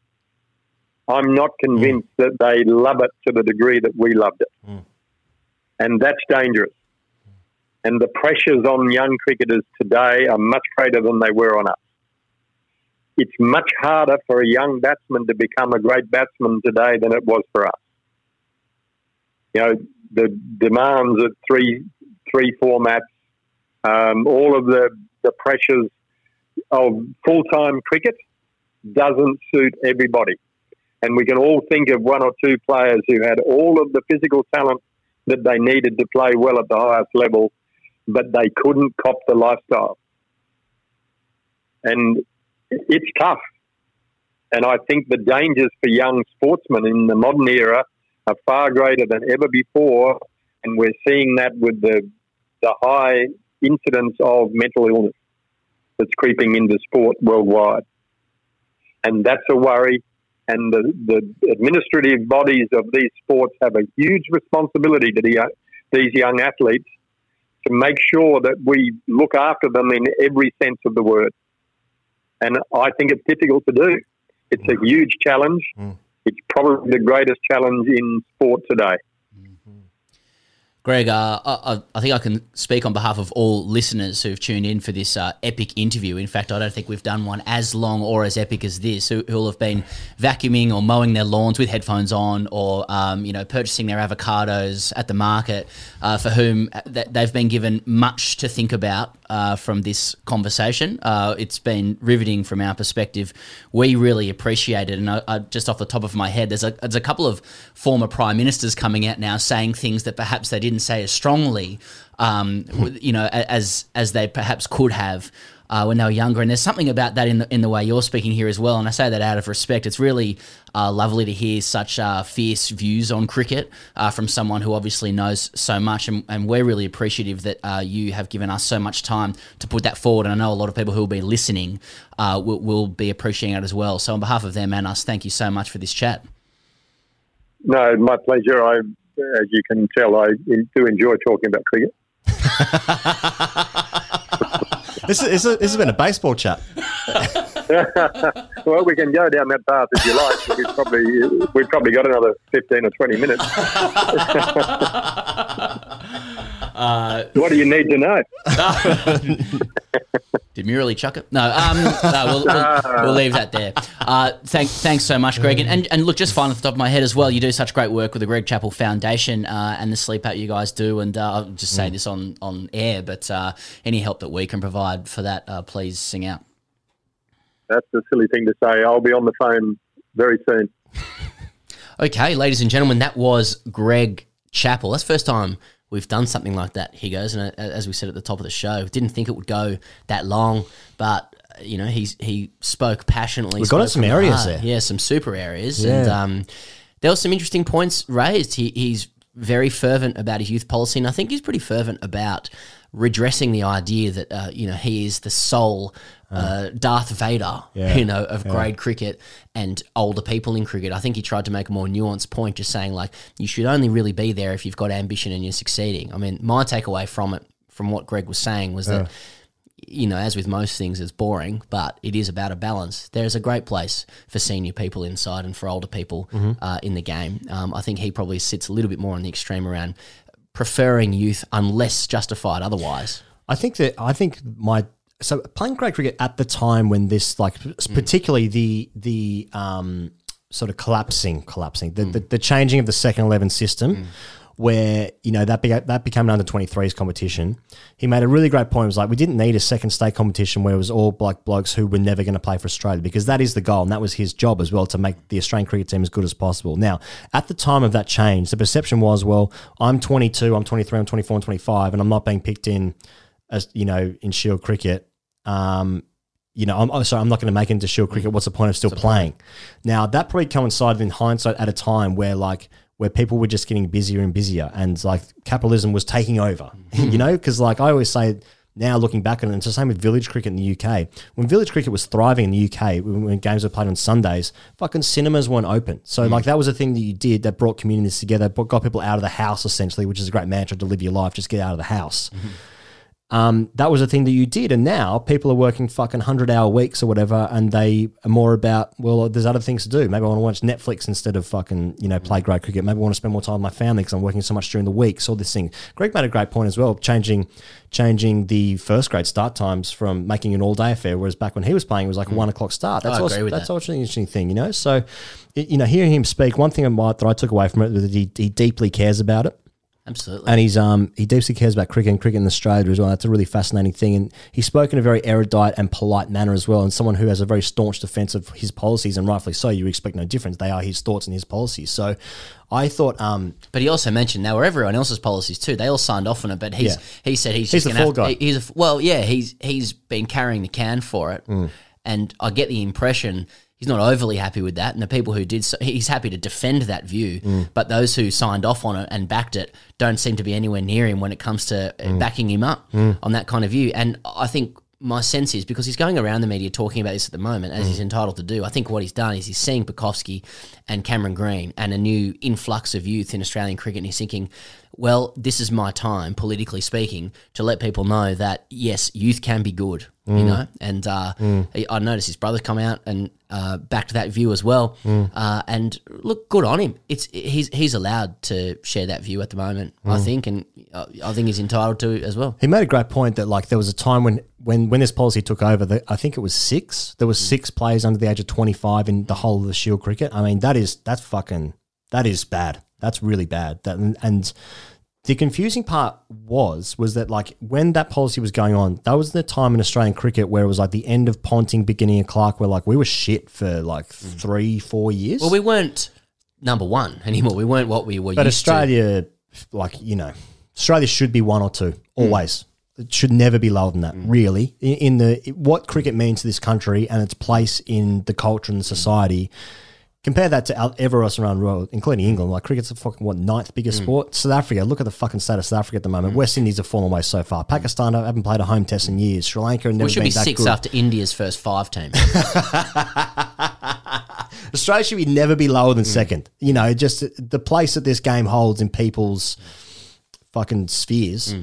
I'm not convinced mm. that they love it to the degree that we loved it. Mm. And that's dangerous. And the pressures on young cricketers today are much greater than they were on us. It's much harder for a young batsman to become a great batsman today than it was for us. You know, the demands of three, three formats, um, all of the, the pressures of full time cricket doesn't suit everybody. And we can all think of one or two players who had all of the physical talent that they needed to play well at the highest level, but they couldn't cop the lifestyle. And it's tough. And I think the dangers for young sportsmen in the modern era are far greater than ever before. And we're seeing that with the, the high incidence of mental illness that's creeping into sport worldwide. And that's a worry and the, the administrative bodies of these sports have a huge responsibility to the, these young athletes to make sure that we look after them in every sense of the word. And I think it's difficult to do. It's a huge challenge. Mm. It's probably the greatest challenge in sport today. Greg, uh, I, I, think I can speak on behalf of all listeners who've tuned in for this uh, epic interview. In fact, I don't think we've done one as long or as epic as this. Who, will have been vacuuming or mowing their lawns with headphones on, or um, you know, purchasing their avocados at the market, uh, for whom uh, they've been given much to think about uh, from this conversation. Uh, it's been riveting from our perspective. We really appreciate it. And I, I, just off the top of my head, there's a, there's a couple of former prime ministers coming out now saying things that perhaps they didn't say as strongly, um, you know, as as they perhaps could have uh, when they were younger. And there's something about that in the in the way you're speaking here as well. And I say that out of respect. It's really uh, lovely to hear such uh, fierce views on cricket uh, from someone who obviously knows so much. And, and we're really appreciative that uh, you have given us so much time to put that forward. And I know a lot of people who will be listening uh, will, will be appreciating it as well. So on behalf of them and us, thank you so much for this chat. No, my pleasure. I, as you can tell, I do enjoy talking about cricket. this, is, this has been a baseball chat. well, we can go down that path if you like. We've probably we've probably got another fifteen or twenty minutes. Uh, what do you need to know? Did Murali chuck it? No, um, no we'll, we'll, we'll, leave that there. Uh, thank, thanks so much, Greg. And, and, and, look, just finally off the top of my head as well, you do such great work with the Greg Chappell Foundation uh, and the sleep out you guys do. And uh, I'll just say mm. this on, on air, but uh, any help that we can provide for that, uh, please sing out. That's a silly thing to say. I'll be on the phone very soon. okay, ladies and gentlemen, that was Greg Chappell. That's first time we've done something like that. He goes, and uh, as we said at the top of the show, didn't think it would go that long, but uh, you know, he's he spoke passionately. We've got some areas there, yeah, some super areas, yeah. and um, there were some interesting points raised. He, he's very fervent about his youth policy, and I think he's pretty fervent about redressing the idea that uh, you know he is the sole uh, Darth Vader, yeah. you know, of yeah. grade cricket and older people in cricket. I think he tried to make a more nuanced point, just saying like you should only really be there if you've got ambition and you're succeeding. I mean, my takeaway from it, from what Greg was saying, was that. You know, as with most things, it's boring, but it is about a balance. There is a great place for senior people inside and for older people mm-hmm. uh, in the game. Um, I think he probably sits a little bit more on the extreme around preferring youth unless justified otherwise. I think that I think my so playing grade cricket at the time when this like particularly the the um, sort of collapsing collapsing the, mm. the, the changing of the second 11 system mm. where you know that beca- that became an under 23s competition he made a really great point it was like we didn't need a second state competition where it was all black blokes who were never going to play for australia because that is the goal and that was his job as well to make the australian cricket team as good as possible now at the time of that change the perception was well i'm 22 i'm 23 i'm 24 i'm 25 and i'm not being picked in as you know in shield cricket um, you know, I'm oh, sorry, I'm not going to make it into shield cricket. What's the point of still playing? Now that probably coincided in hindsight at a time where like where people were just getting busier and busier, and like capitalism was taking over. you know, because like I always say. Now looking back on it, it's the same with village cricket in the UK. When village cricket was thriving in the UK, when, when games were played on Sundays, fucking cinemas weren't open. So like that was a thing that you did that brought communities together, got people out of the house essentially, which is a great mantra to live your life. Just get out of the house um, that was a thing that you did. And now people are working fucking 100 hour weeks or whatever, and they are more about, well, there's other things to do. Maybe I want to watch Netflix instead of fucking, you know, play great cricket. Maybe I want to spend more time with my family because I'm working so much during the week. So, this thing. Greg made a great point as well, changing changing the first grade start times from making an all day affair, whereas back when he was playing, it was like a one o'clock start. That's also, that's that. also an interesting thing, you know? So, you know, hearing him speak, one thing that I took away from it was that he, he deeply cares about it Absolutely. and he's um he deeply cares about cricket and cricket in Australia as well. That's a really fascinating thing, and he spoke in a very erudite and polite manner as well. And someone who has a very staunch defence of his policies, and rightfully so. You expect no difference; they are his thoughts and his policies. So, I thought um But he also mentioned they were everyone else's policies too. They all signed off on it, but he's Yeah. he said he's He's just the fall guy. he's a, well, yeah, he's he's been carrying the can for it, Mm. and I get the impression he's not overly happy with that. And the people who did, so, he's happy to defend that view, Mm. but those who signed off on it and backed it don't seem to be anywhere near him when it comes to uh, Mm. backing him up on that kind of view. And I think. My sense is because he's going around the media talking about this at the moment, as he's entitled to do. I think what he's done is he's seeing Pucovski and Cameron Green and a new influx of youth in Australian cricket, and he's thinking, well, this is my time, politically speaking, to let people know that yes, youth can be good, you know. And uh, I- I noticed his brother's come out and uh, backed that view as well. Uh, and look, good on him. It's he's he's allowed to share that view at the moment, I think, and uh, I think he's entitled to as well. he made a great point that like there was a time when when when this policy took over, that I think it was six. There was six players under the age of twenty five in the whole of the Shield cricket. I mean, that is that's fucking that is bad. That's really bad. That and, and the confusing part was was that like when that policy was going on, that was the time in Australian cricket where it was like the end of Ponting, beginning of Clarke, where like we were shit for like mm. three, four years. Well, we weren't number one anymore. We weren't what we were But used to. Australia, like you know, Australia should be one or two mm. always. It should never be lower than that. Mm. Really, in, in the what cricket means to this country and its place in the culture and the society. Compare that to else around the world, including England. Like cricket's the fucking what ninth biggest mm. sport. South Africa, look at the fucking state of South Africa at the moment. Mm. West Indies have fallen away so far. Mm. Pakistan haven't played a home test in years. Sri Lanka have never We should be six good. after India's first five team. Australia should be never be lower than second. You know, just the place that this game holds in people's fucking spheres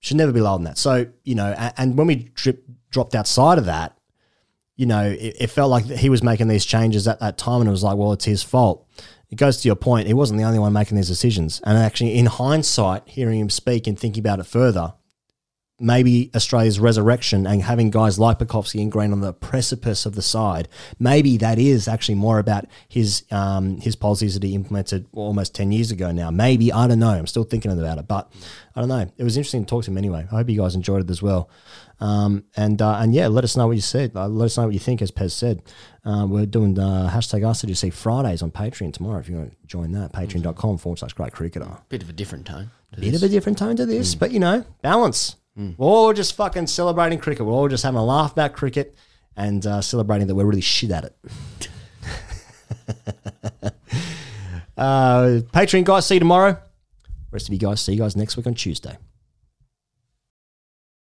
should never be lower than that. So, you know, and, and when we drip, dropped outside of that, you know, it, it felt like he was making these changes at that time and it was like, well, it's his fault. It goes to your point, he wasn't the only one making these decisions. And actually, in hindsight, hearing him speak and thinking about it further, maybe Australia's resurrection and having guys like Pucovski and Green on the precipice of the side, maybe that is actually more about his um, his policies that he implemented almost ten years ago now. Maybe I don't know. I'm still thinking about it, but I don't know. It was interesting to talk to him anyway. I hope you guys enjoyed it as well. Um, and uh, and yeah, let us know what you said. Uh, let us know what you think, as Pez said. Uh, we're doing uh, hashtag See Fridays on Patreon tomorrow. If you want to join that, patreon.com forward slash Grade Cricketer Bit of a different tone. to bit this. of a different tone to this, but you know, balance. We're all just fucking celebrating cricket. We're all just having a laugh about cricket and uh, celebrating that we're really shit at it. uh, Patreon guys, see you tomorrow. Rest of you guys, see you guys next week on Tuesday.